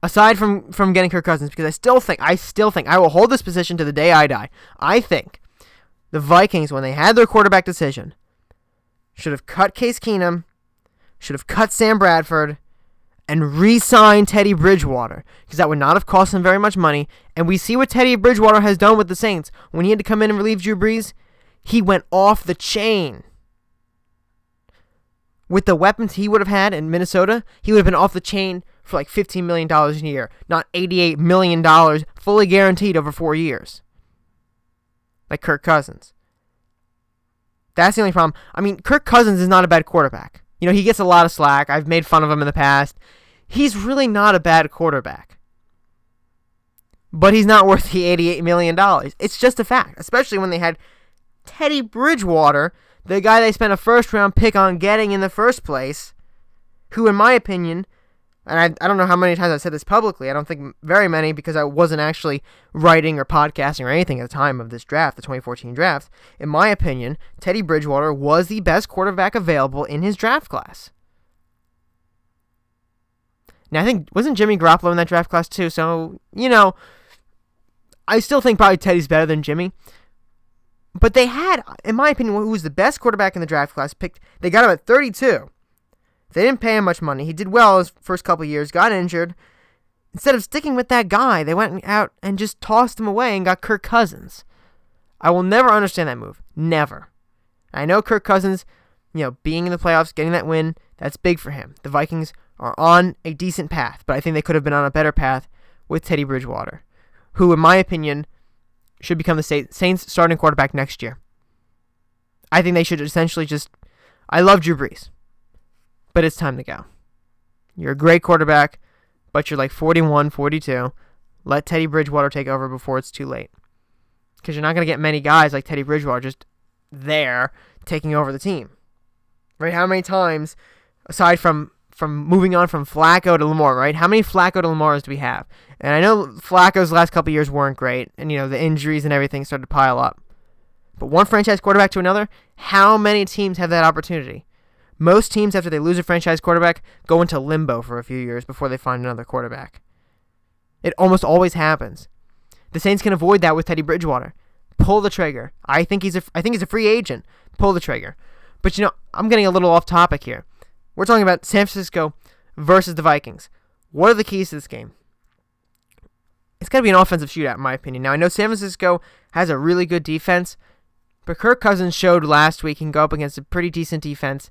Aside from from getting Kirk Cousins, because I still think, I still think, I will hold this position to the day I die. I think the Vikings, when they had their quarterback decision, should have cut Case Keenum, should have cut Sam Bradford, and re-signed Teddy Bridgewater, because that would not have cost them very much money. And we see what Teddy Bridgewater has done with the Saints. When he had to come in and relieve Drew Brees, he went off the chain with the weapons he would have had in Minnesota, he would have been off the chain for like $15 million a year, not $88 million fully guaranteed over four years. Like Kirk Cousins. That's the only problem. I mean, Kirk Cousins is not a bad quarterback. You know, he gets a lot of slack. I've made fun of him in the past. He's really not a bad quarterback. But he's not worth the $88 million. It's just a fact, especially when they had Teddy Bridgewater the guy they spent a first round pick on getting in the first place, who, in my opinion, and I, I don't know how many times I've said this publicly, I don't think very many because I wasn't actually writing or podcasting or anything at the time of this draft, the 2014 draft. In my opinion, Teddy Bridgewater was the best quarterback available in his draft class. Now, I think, wasn't Jimmy Garoppolo in that draft class too? So, you know, I still think probably Teddy's better than Jimmy. But they had, in my opinion, who was the best quarterback in the draft class picked. They got him at 32. They didn't pay him much money. He did well his first couple years, got injured. Instead of sticking with that guy, they went out and just tossed him away and got Kirk Cousins. I will never understand that move. Never. I know Kirk Cousins, you know, being in the playoffs, getting that win, that's big for him. The Vikings are on a decent path, but I think they could have been on a better path with Teddy Bridgewater, who, in my opinion, should become the Saints starting quarterback next year. I think they should essentially just. I love Drew Brees, but it's time to go. You're a great quarterback, but you're like 41, 42. Let Teddy Bridgewater take over before it's too late. Because you're not going to get many guys like Teddy Bridgewater just there taking over the team. Right? How many times, aside from from moving on from Flacco to Lamar, right? How many Flacco to Lamars do we have? And I know Flacco's last couple years weren't great, and you know the injuries and everything started to pile up. But one franchise quarterback to another, how many teams have that opportunity? Most teams, after they lose a franchise quarterback, go into limbo for a few years before they find another quarterback. It almost always happens. The Saints can avoid that with Teddy Bridgewater. Pull the trigger. I think he's a I think he's a free agent. Pull the trigger. But you know, I'm getting a little off topic here. We're talking about San Francisco versus the Vikings. What are the keys to this game? It's got to be an offensive shootout, in my opinion. Now, I know San Francisco has a really good defense, but Kirk Cousins showed last week he can go up against a pretty decent defense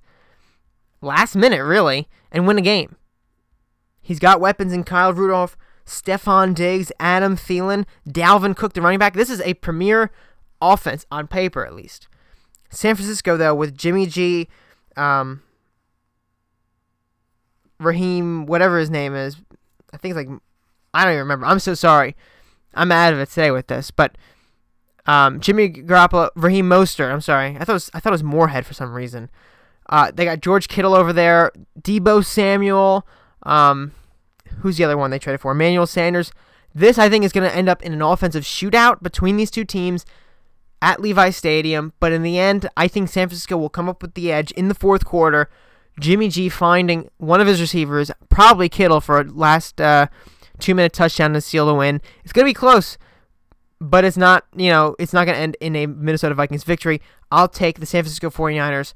last minute, really, and win a game. He's got weapons in Kyle Rudolph, Stefon Diggs, Adam Thielen, Dalvin Cook, the running back. This is a premier offense on paper, at least. San Francisco, though, with Jimmy G, um, Raheem, whatever his name is, I think it's like, I don't even remember. I'm so sorry. I'm out of it today with this, but um, Jimmy Garoppolo, Raheem Mostert. I'm sorry. I thought it was, I thought it was Moorhead for some reason. Uh, they got George Kittle over there, Deebo Samuel. Um, who's the other one they traded for? Emmanuel Sanders. This I think is going to end up in an offensive shootout between these two teams at Levi Stadium. But in the end, I think San Francisco will come up with the edge in the fourth quarter. Jimmy G finding one of his receivers, probably Kittle, for a last uh, two minute touchdown to seal the win. It's going to be close, but it's not, you know, it's not going to end in a Minnesota Vikings victory. I'll take the San Francisco 49ers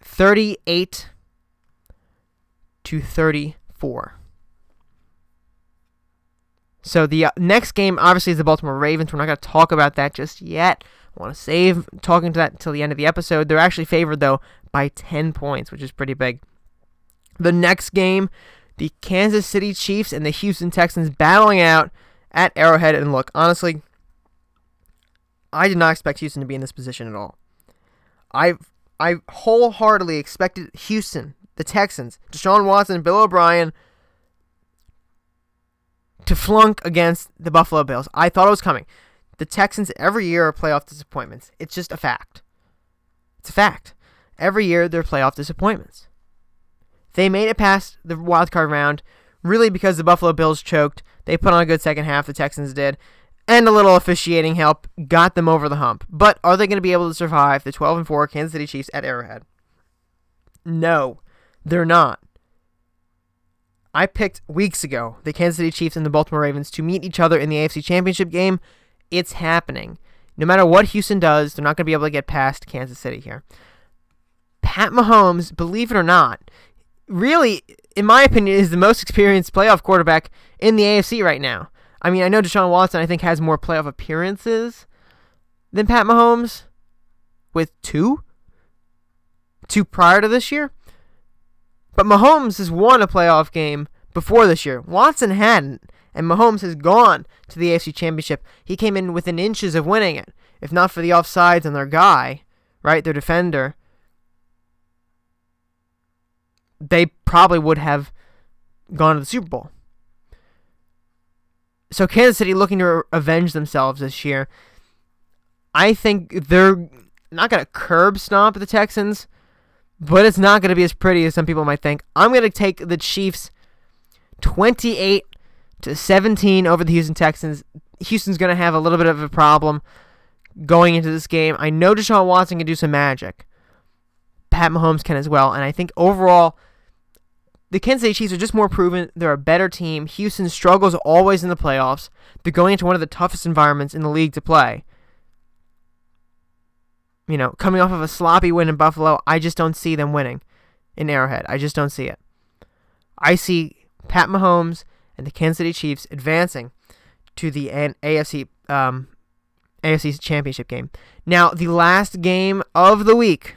38 to 34. So the uh, next game obviously is the Baltimore Ravens. We're not going to talk about that just yet. I want to save talking to that until the end of the episode. They're actually favored though by 10 points, which is pretty big. The next game, the Kansas City Chiefs and the Houston Texans battling out at Arrowhead. And look, honestly, I did not expect Houston to be in this position at all. I I wholeheartedly expected Houston, the Texans, Deshaun Watson, Bill O'Brien to flunk against the Buffalo Bills. I thought it was coming. The Texans every year are playoff disappointments. It's just a fact. It's a fact. Every year they're playoff disappointments. They made it past the wild card round really because the Buffalo Bills choked. They put on a good second half, the Texans did, and a little officiating help got them over the hump. But are they going to be able to survive the 12 and 4 Kansas City Chiefs at Arrowhead? No, they're not. I picked weeks ago the Kansas City Chiefs and the Baltimore Ravens to meet each other in the AFC Championship game. It's happening. No matter what Houston does, they're not going to be able to get past Kansas City here. Pat Mahomes, believe it or not, really, in my opinion, is the most experienced playoff quarterback in the AFC right now. I mean, I know Deshaun Watson, I think, has more playoff appearances than Pat Mahomes with two. Two prior to this year. But Mahomes has won a playoff game before this year. Watson hadn't and Mahomes has gone to the AFC Championship. He came in within inches of winning it. If not for the offsides on their guy, right, their defender, they probably would have gone to the Super Bowl. So Kansas City looking to avenge themselves this year. I think they're not going to curb stomp the Texans, but it's not going to be as pretty as some people might think. I'm going to take the Chiefs 28 to 17 over the Houston Texans. Houston's going to have a little bit of a problem going into this game. I know Deshaun Watson can do some magic. Pat Mahomes can as well. And I think overall, the Kansas City Chiefs are just more proven. They're a better team. Houston struggles always in the playoffs. They're going into one of the toughest environments in the league to play. You know, coming off of a sloppy win in Buffalo, I just don't see them winning in Arrowhead. I just don't see it. I see Pat Mahomes and the Kansas City Chiefs advancing to the AFC um, AFC Championship game. Now, the last game of the week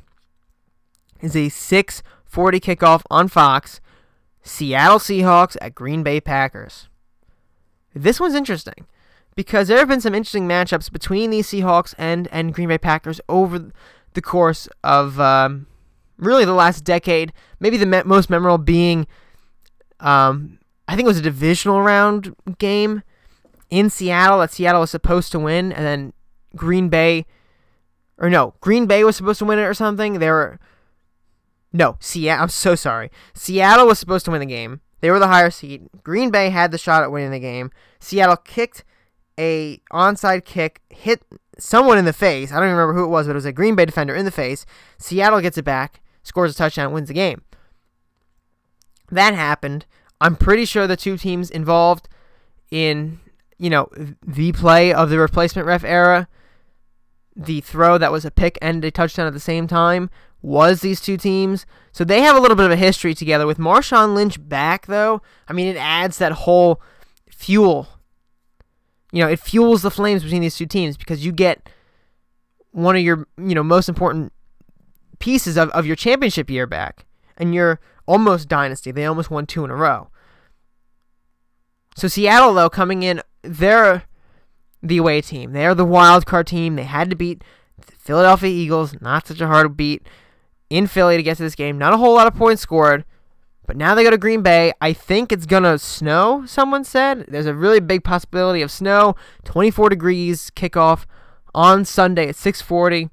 is a 6:40 kickoff on Fox. Seattle Seahawks at Green Bay Packers. This one's interesting because there have been some interesting matchups between these Seahawks and and Green Bay Packers over the course of um, really the last decade. Maybe the most memorable being Um, I think it was a divisional round game in Seattle that Seattle was supposed to win, and then Green Bay, or no, Green Bay was supposed to win it or something. They were, no, Seattle. I'm so sorry. Seattle was supposed to win the game. They were the higher seed. Green Bay had the shot at winning the game. Seattle kicked a onside kick, hit someone in the face. I don't even remember who it was, but it was a Green Bay defender in the face. Seattle gets it back, scores a touchdown, wins the game. That happened. I'm pretty sure the two teams involved in, you know, the play of the replacement ref era, the throw that was a pick and a touchdown at the same time, was these two teams. So they have a little bit of a history together. With Marshawn Lynch back, though, I mean, it adds that whole fuel. You know, it fuels the flames between these two teams because you get one of your, you know, most important pieces of, of your championship year back. And you're almost dynasty. They almost won two in a row. So Seattle, though, coming in, they're the away team. They're the wild card team. They had to beat the Philadelphia Eagles. Not such a hard beat in Philly to get to this game. Not a whole lot of points scored. But now they go to Green Bay. I think it's going to snow, someone said. There's a really big possibility of snow. 24 degrees kickoff on Sunday at 640.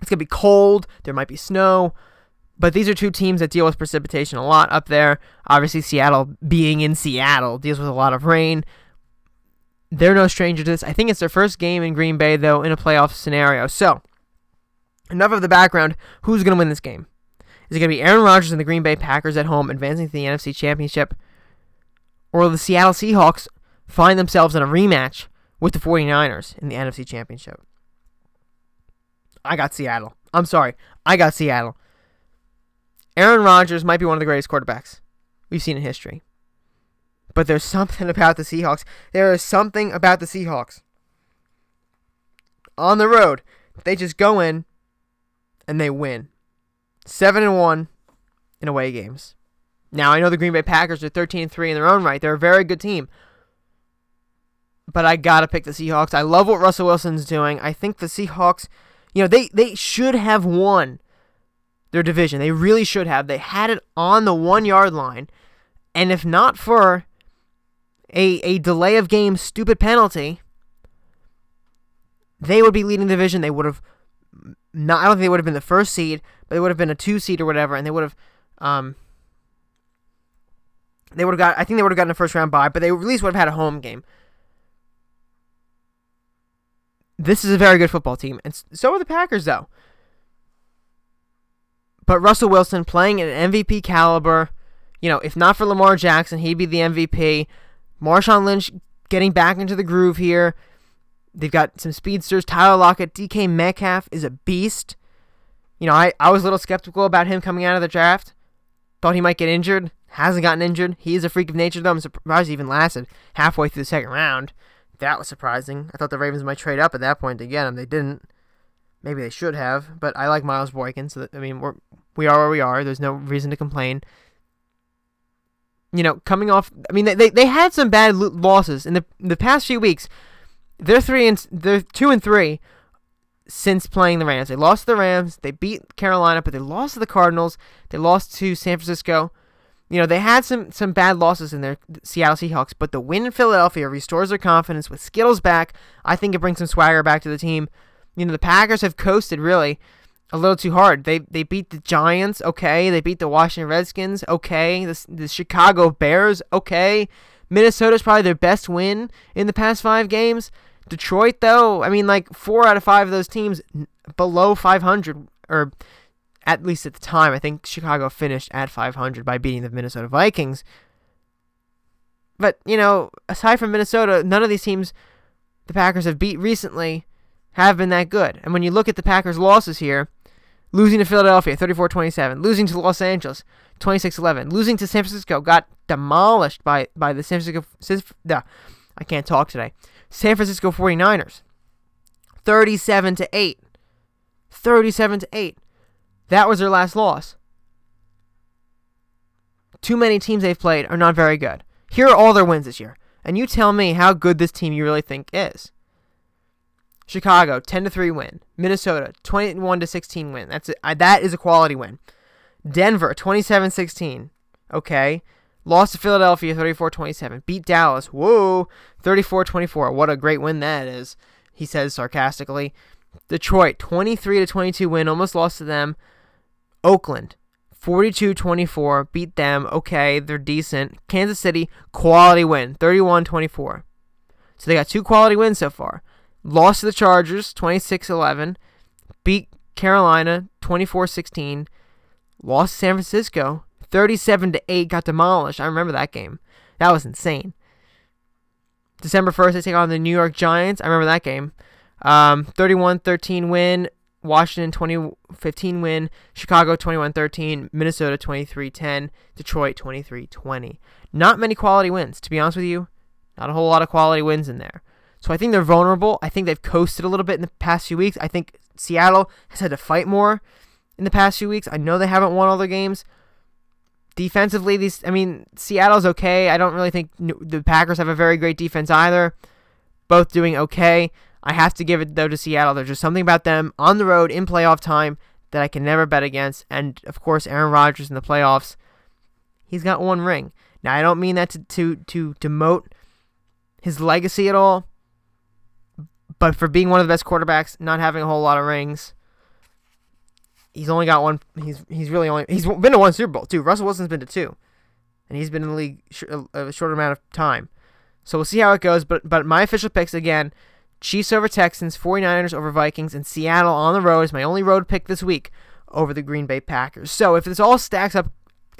It's going to be cold. There might be snow. But these are two teams that deal with precipitation a lot up there. Obviously, Seattle, being in Seattle, deals with a lot of rain. They're no stranger to this. I think it's their first game in Green Bay, though, in a playoff scenario. So, enough of the background. Who's going to win this game? Is it going to be Aaron Rodgers and the Green Bay Packers at home advancing to the NFC Championship? Or will the Seattle Seahawks find themselves in a rematch with the 49ers in the NFC Championship? I got Seattle. I'm sorry. I got Seattle. Aaron Rodgers might be one of the greatest quarterbacks we've seen in history. But there's something about the Seahawks. There is something about the Seahawks. On the road, they just go in and they win. 7 and 1 in away games. Now, I know the Green Bay Packers are 13 and 3 in their own right. They're a very good team. But I got to pick the Seahawks. I love what Russell Wilson's doing. I think the Seahawks, you know, they they should have won their division. They really should have. They had it on the one yard line. And if not for a, a delay of game stupid penalty, they would be leading the division. They would have not I don't think they would have been the first seed, but they would have been a two seed or whatever, and they would have um they would have got I think they would have gotten a first round bye, but they at least would have had a home game. This is a very good football team, and so are the Packers though. But Russell Wilson playing at an MVP caliber, you know, if not for Lamar Jackson, he'd be the MVP. Marshawn Lynch getting back into the groove here. They've got some speedsters. Tyler Lockett, DK Metcalf is a beast. You know, I, I was a little skeptical about him coming out of the draft. Thought he might get injured. Hasn't gotten injured. He is a freak of nature, though. I'm surprised he even lasted halfway through the second round. That was surprising. I thought the Ravens might trade up at that point to get him. They didn't. Maybe they should have, but I like Miles Boykin, so that, I mean, we're we are where we are. There's no reason to complain. You know, coming off, I mean, they, they had some bad losses in the the past few weeks. They're three and they're two and three since playing the Rams. They lost to the Rams. They beat Carolina, but they lost to the Cardinals. They lost to San Francisco. You know, they had some some bad losses in their Seattle Seahawks, but the win in Philadelphia restores their confidence with Skittles back. I think it brings some swagger back to the team. You know, the Packers have coasted really a little too hard. They they beat the Giants, okay. They beat the Washington Redskins, okay. The, the Chicago Bears, okay. Minnesota's probably their best win in the past five games. Detroit, though, I mean, like four out of five of those teams below 500, or at least at the time, I think Chicago finished at 500 by beating the Minnesota Vikings. But, you know, aside from Minnesota, none of these teams the Packers have beat recently have been that good. And when you look at the Packers' losses here, losing to Philadelphia 34-27, losing to Los Angeles 26-11, losing to San Francisco, got demolished by by the San Francisco I can't talk today. San Francisco 49ers 37 to 8. 37 to 8. That was their last loss. Too many teams they've played are not very good. Here are all their wins this year. And you tell me how good this team you really think is. Chicago 10 to 3 win. Minnesota 21 to 16 win. That's a, that is a quality win. Denver 27-16. Okay. Lost to Philadelphia 34 27. Beat Dallas. Whoa. 34 24. What a great win that is, he says sarcastically. Detroit 23 to 22 win. Almost lost to them. Oakland 42 24. Beat them. Okay. They're decent. Kansas City quality win 31 24. So they got two quality wins so far. Lost to the Chargers 26 11. Beat Carolina 24 16. Lost to San Francisco 37 to 8 got demolished. I remember that game. That was insane. December 1st, they take on the New York Giants. I remember that game. Um, 31 13 win. Washington 2015 win. Chicago 21 13. Minnesota 23 10. Detroit 23 20. Not many quality wins, to be honest with you. Not a whole lot of quality wins in there. So I think they're vulnerable. I think they've coasted a little bit in the past few weeks. I think Seattle has had to fight more in the past few weeks. I know they haven't won all their games, Defensively, these I mean Seattle's okay. I don't really think the Packers have a very great defense either. Both doing okay. I have to give it though to Seattle. There's just something about them on the road in playoff time that I can never bet against. And of course, Aaron Rodgers in the playoffs, he's got one ring. Now I don't mean that to to, to demote his legacy at all, but for being one of the best quarterbacks, not having a whole lot of rings, he's only got one. He's he's really only he's been to one Super Bowl too. Russell Wilson's been to two, and he's been in the league sh- a, a short amount of time. So we'll see how it goes. But but my official picks again: Chiefs over Texans, 49ers over Vikings, and Seattle on the road is my only road pick this week over the Green Bay Packers. So if this all stacks up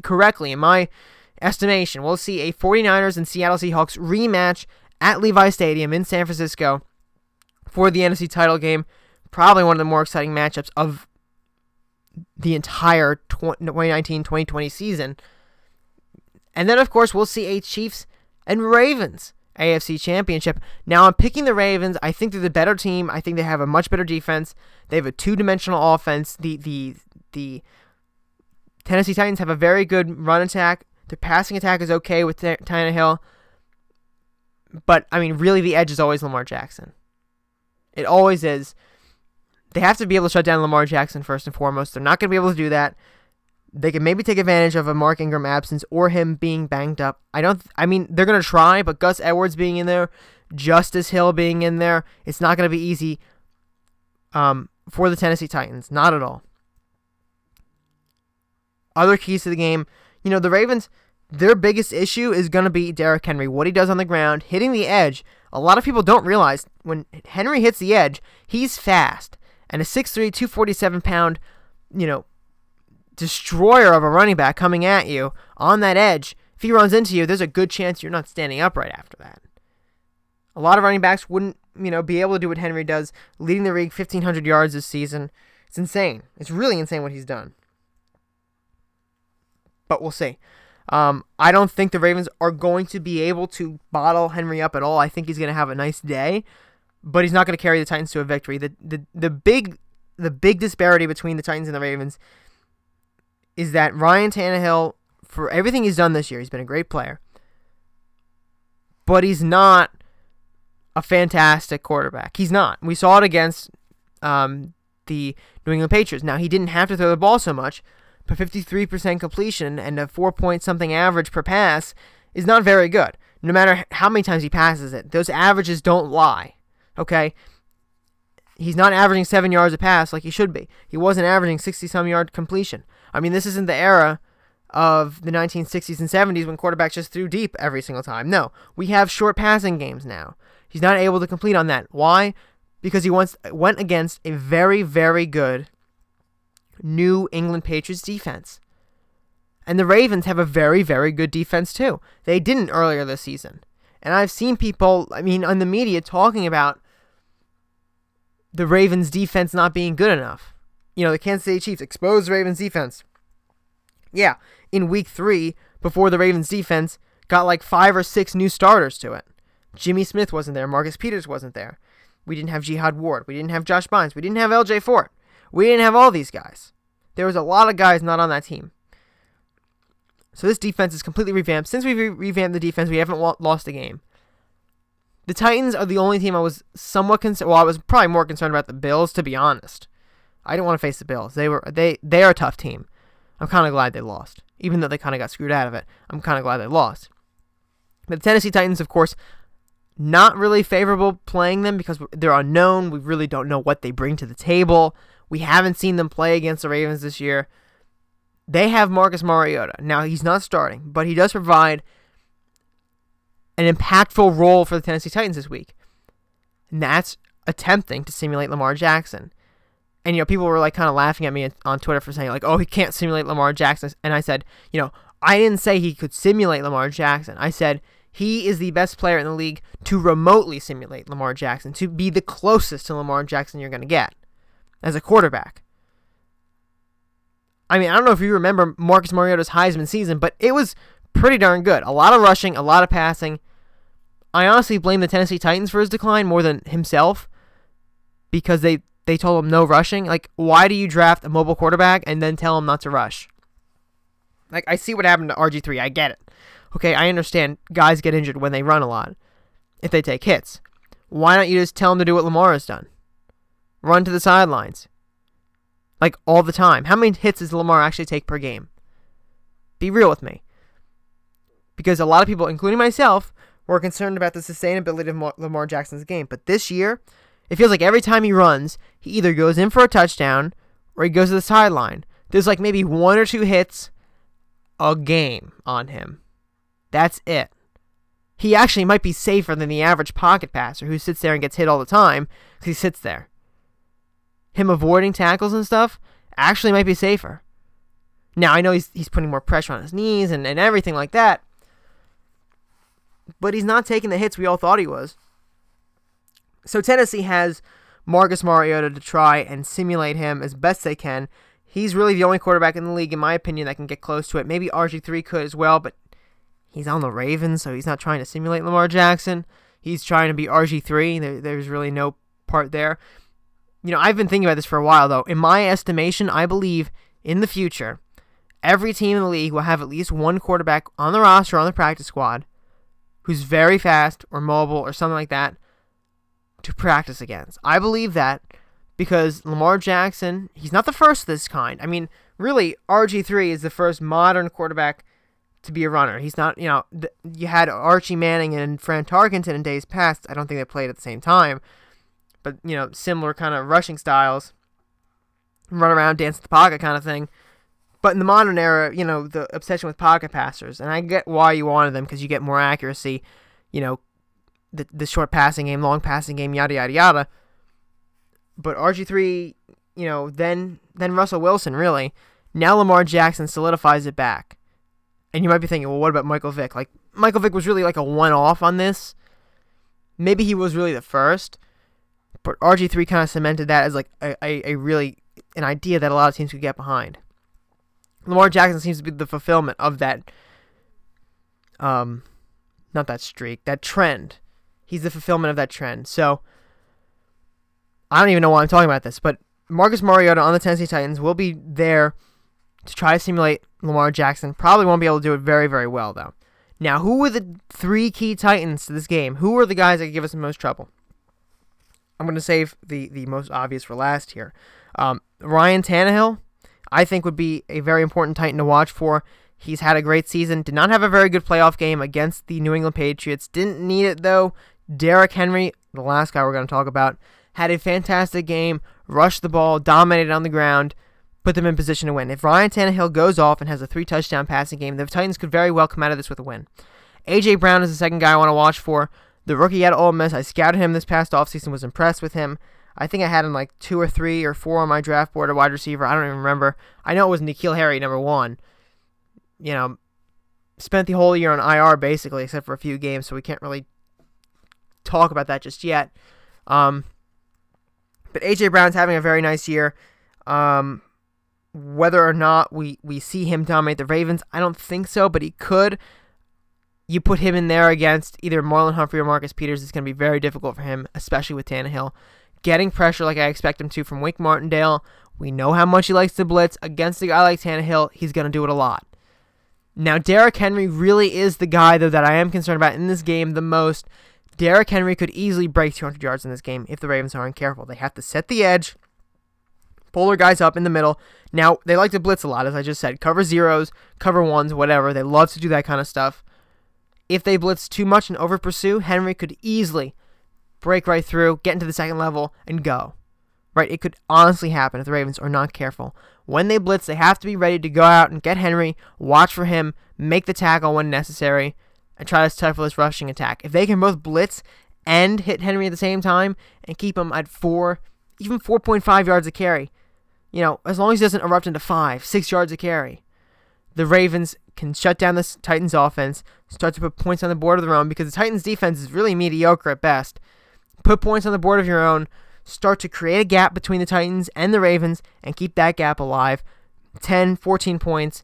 correctly in my estimation, we'll see a 49ers and Seattle Seahawks rematch at Levi Stadium in San Francisco for the NFC title game. Probably one of the more exciting matchups of the entire 2019-2020 season. And then, of course, we'll see a Chiefs and Ravens AFC Championship. Now, I'm picking the Ravens. I think they're the better team. I think they have a much better defense. They have a two-dimensional offense. The the the Tennessee Titans have a very good run attack. Their passing attack is okay with T- Tannehill. But, I mean, really, the edge is always Lamar Jackson. It always is. They have to be able to shut down Lamar Jackson first and foremost. They're not going to be able to do that. They can maybe take advantage of a Mark Ingram absence or him being banged up. I don't. I mean, they're going to try, but Gus Edwards being in there, Justice Hill being in there, it's not going to be easy. Um, for the Tennessee Titans, not at all. Other keys to the game, you know, the Ravens. Their biggest issue is going to be Derrick Henry, what he does on the ground, hitting the edge. A lot of people don't realize when Henry hits the edge, he's fast and a 6'3", 247 pound, you know, destroyer of a running back coming at you on that edge, if he runs into you, there's a good chance you're not standing up right after that. A lot of running backs wouldn't, you know, be able to do what Henry does, leading the league 1,500 yards this season. It's insane. It's really insane what he's done. But we'll see. Um, I don't think the Ravens are going to be able to bottle Henry up at all. I think he's going to have a nice day but he's not going to carry the Titans to a victory. The, the the big the big disparity between the Titans and the Ravens is that Ryan Tannehill, for everything he's done this year, he's been a great player, but he's not a fantastic quarterback. He's not. We saw it against um, the New England Patriots. Now he didn't have to throw the ball so much, but 53% completion and a four point something average per pass is not very good. No matter how many times he passes it, those averages don't lie. Okay? He's not averaging seven yards a pass like he should be. He wasn't averaging 60 some yard completion. I mean, this isn't the era of the 1960s and 70s when quarterbacks just threw deep every single time. No, we have short passing games now. He's not able to complete on that. Why? Because he once went against a very, very good New England Patriots defense. And the Ravens have a very, very good defense too. They didn't earlier this season. And I've seen people, I mean, on the media talking about the Ravens defense not being good enough. You know, the Kansas City Chiefs exposed Ravens defense. Yeah, in week three, before the Ravens defense got like five or six new starters to it. Jimmy Smith wasn't there. Marcus Peters wasn't there. We didn't have Jihad Ward. We didn't have Josh Bynes. We didn't have LJ Fort. We didn't have all these guys. There was a lot of guys not on that team. So this defense is completely revamped. Since we've re- revamped the defense, we haven't wa- lost a game. The Titans are the only team I was somewhat concerned. Well, I was probably more concerned about the Bills, to be honest. I didn't want to face the Bills. They were they they are a tough team. I'm kind of glad they lost. even though they kind of got screwed out of it. I'm kind of glad they lost. But the Tennessee Titans, of course, not really favorable playing them because they're unknown. We really don't know what they bring to the table. We haven't seen them play against the Ravens this year. They have Marcus Mariota. Now, he's not starting, but he does provide an impactful role for the Tennessee Titans this week. And that's attempting to simulate Lamar Jackson. And, you know, people were like kind of laughing at me on Twitter for saying, like, oh, he can't simulate Lamar Jackson. And I said, you know, I didn't say he could simulate Lamar Jackson. I said he is the best player in the league to remotely simulate Lamar Jackson, to be the closest to Lamar Jackson you're going to get as a quarterback. I mean, I don't know if you remember Marcus Mariota's Heisman season, but it was pretty darn good. A lot of rushing, a lot of passing. I honestly blame the Tennessee Titans for his decline more than himself because they they told him no rushing. Like, why do you draft a mobile quarterback and then tell him not to rush? Like, I see what happened to RG3. I get it. Okay, I understand guys get injured when they run a lot if they take hits. Why don't you just tell him to do what Lamar has done? Run to the sidelines. Like, all the time. How many hits does Lamar actually take per game? Be real with me. Because a lot of people, including myself, were concerned about the sustainability of Lamar Jackson's game. But this year, it feels like every time he runs, he either goes in for a touchdown or he goes to the sideline. There's like maybe one or two hits a game on him. That's it. He actually might be safer than the average pocket passer who sits there and gets hit all the time because he sits there. Him avoiding tackles and stuff actually might be safer. Now, I know he's, he's putting more pressure on his knees and, and everything like that, but he's not taking the hits we all thought he was. So Tennessee has Marcus Mariota to try and simulate him as best they can. He's really the only quarterback in the league, in my opinion, that can get close to it. Maybe RG3 could as well, but he's on the Ravens, so he's not trying to simulate Lamar Jackson. He's trying to be RG3. There, there's really no part there. You know, I've been thinking about this for a while, though. In my estimation, I believe in the future, every team in the league will have at least one quarterback on the roster, on the practice squad, who's very fast or mobile or something like that to practice against. I believe that because Lamar Jackson, he's not the first of this kind. I mean, really, RG3 is the first modern quarterback to be a runner. He's not, you know, th- you had Archie Manning and Fran Tarkenton in days past. I don't think they played at the same time, but, you know, similar kind of rushing styles, run around, dance the pocket kind of thing. But in the modern era, you know, the obsession with pocket passers, and I get why you wanted them because you get more accuracy, you know, the, the short passing game, long passing game, yada, yada, yada. But RG3, you know, then then Russell Wilson, really. Now Lamar Jackson solidifies it back. And you might be thinking, well, what about Michael Vick? Like, Michael Vick was really like a one off on this. Maybe he was really the first. But RG3 kind of cemented that as like a, a, a really an idea that a lot of teams could get behind. Lamar Jackson seems to be the fulfillment of that um not that streak, that trend. He's the fulfillment of that trend. So I don't even know why I'm talking about this, but Marcus Mariota on the Tennessee Titans will be there to try to simulate Lamar Jackson. Probably won't be able to do it very, very well, though. Now, who were the three key Titans to this game? Who are the guys that give us the most trouble? I'm going to save the, the most obvious for last here. Um, Ryan Tannehill, I think, would be a very important Titan to watch for. He's had a great season. Did not have a very good playoff game against the New England Patriots. Didn't need it, though. Derrick Henry, the last guy we're going to talk about, had a fantastic game, rushed the ball, dominated on the ground, put them in position to win. If Ryan Tannehill goes off and has a three touchdown passing game, the Titans could very well come out of this with a win. A.J. Brown is the second guy I want to watch for. The rookie at Ole Miss, I scouted him this past offseason, was impressed with him. I think I had him like two or three or four on my draft board, a wide receiver. I don't even remember. I know it was N'Keal Harry, number one. You know, spent the whole year on IR basically, except for a few games, so we can't really talk about that just yet. Um, but AJ Brown's having a very nice year. Um, whether or not we, we see him dominate the Ravens, I don't think so, but he could. You put him in there against either Marlon Humphrey or Marcus Peters, it's going to be very difficult for him, especially with Tannehill. Getting pressure like I expect him to from Wink Martindale. We know how much he likes to blitz. Against a guy like Tannehill, he's going to do it a lot. Now, Derrick Henry really is the guy, though, that I am concerned about in this game the most Derrick Henry could easily break 200 yards in this game if the Ravens aren't careful. They have to set the edge, Pull their guys up in the middle. Now, they like to blitz a lot, as I just said. Cover zeros, cover ones, whatever. They love to do that kind of stuff. If they blitz too much and over pursue, Henry could easily break right through, get into the second level, and go. Right? It could honestly happen if the Ravens are not careful. When they blitz, they have to be ready to go out and get Henry, watch for him, make the tackle when necessary, and try to stifle this rushing attack. If they can both blitz and hit Henry at the same time and keep him at four, even 4.5 yards a carry, you know, as long as he doesn't erupt into five, six yards a carry, the Ravens can shut down the Titans offense, start to put points on the board of their own because the Titans defense is really mediocre at best. Put points on the board of your own, start to create a gap between the Titans and the Ravens and keep that gap alive. 10, 14 points,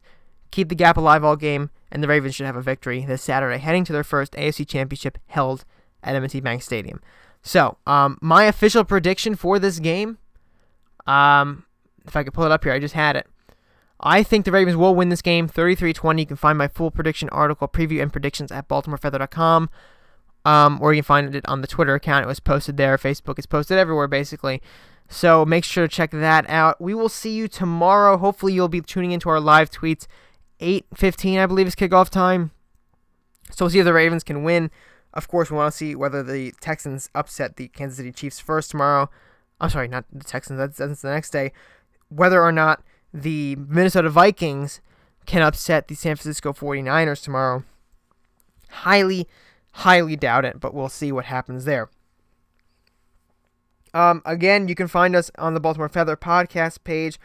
keep the gap alive all game, and the Ravens should have a victory this Saturday, heading to their first AFC Championship held at M&T Bank Stadium. So, um, my official prediction for this game, um, if I could pull it up here, I just had it. I think the Ravens will win this game 33 20. You can find my full prediction article, preview, and predictions at BaltimoreFeather.com. Um, or you can find it on the Twitter account. It was posted there. Facebook is posted everywhere, basically. So make sure to check that out. We will see you tomorrow. Hopefully, you'll be tuning into our live tweets. 8:15, I believe, is kickoff time. So we'll see if the Ravens can win. Of course, we want to see whether the Texans upset the Kansas City Chiefs first tomorrow. I'm sorry, not the Texans. That's, that's the next day. Whether or not the Minnesota Vikings can upset the San Francisco 49ers tomorrow. Highly, highly doubt it, but we'll see what happens there. Um, again, you can find us on the Baltimore Feather podcast page,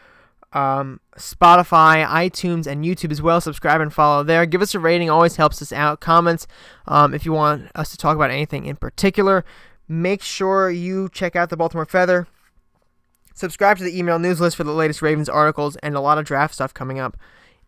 um, Spotify, iTunes, and YouTube as well. Subscribe and follow there. Give us a rating, always helps us out. Comments um, if you want us to talk about anything in particular. Make sure you check out the Baltimore Feather. Subscribe to the email news list for the latest Ravens articles and a lot of draft stuff coming up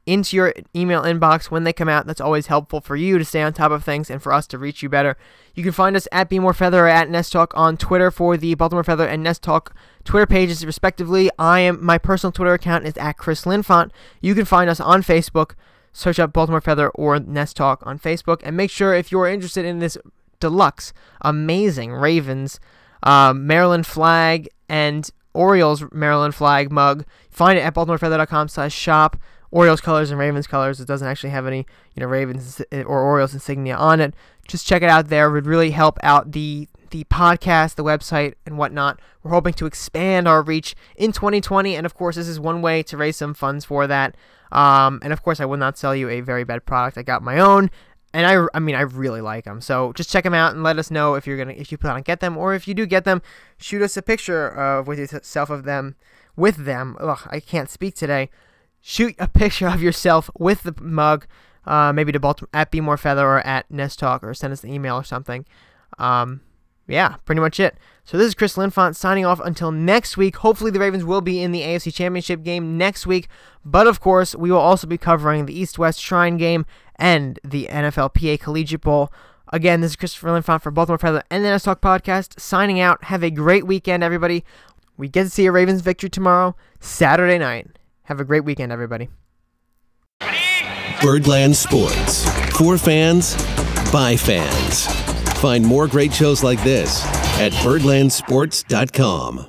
into your email inbox when they come out. That's always helpful for you to stay on top of things and for us to reach you better. You can find us at Be More Feather or at Nest Talk on Twitter for the Baltimore Feather and Nest Talk Twitter pages respectively. I am my personal Twitter account is at Chris Linfont. You can find us on Facebook. Search up Baltimore Feather or Nest Talk on Facebook, and make sure if you're interested in this deluxe, amazing Ravens, uh, Maryland flag, and Orioles Maryland flag mug. Find it at baltimorefeather.com slash shop. Orioles colors and Ravens colors. It doesn't actually have any, you know, Ravens or Orioles insignia on it. Just check it out there. It would really help out the the podcast, the website, and whatnot. We're hoping to expand our reach in 2020, and of course, this is one way to raise some funds for that. Um, and of course, I will not sell you a very bad product. I got my own, and I, I mean, I really like them. So just check them out and let us know if you're gonna, if you plan on get them, or if you do get them, shoot us a picture of with yourself of them, with them. Ugh, I can't speak today. Shoot a picture of yourself with the mug, uh, maybe to Baltimore at Be More Feather or at Nest Talk, or send us an email or something. Um, yeah, pretty much it. So this is Chris Linfont signing off until next week. Hopefully the Ravens will be in the AFC Championship game next week, but of course we will also be covering the East-West Shrine game and the NFLPA Collegiate Bowl. Again, this is Christopher Linfont for Baltimore Feather and the Nest Talk podcast. Signing out. Have a great weekend, everybody. We get to see a Ravens victory tomorrow, Saturday night. Have a great weekend, everybody. Birdland Sports. For fans, by fans. Find more great shows like this at birdlandsports.com.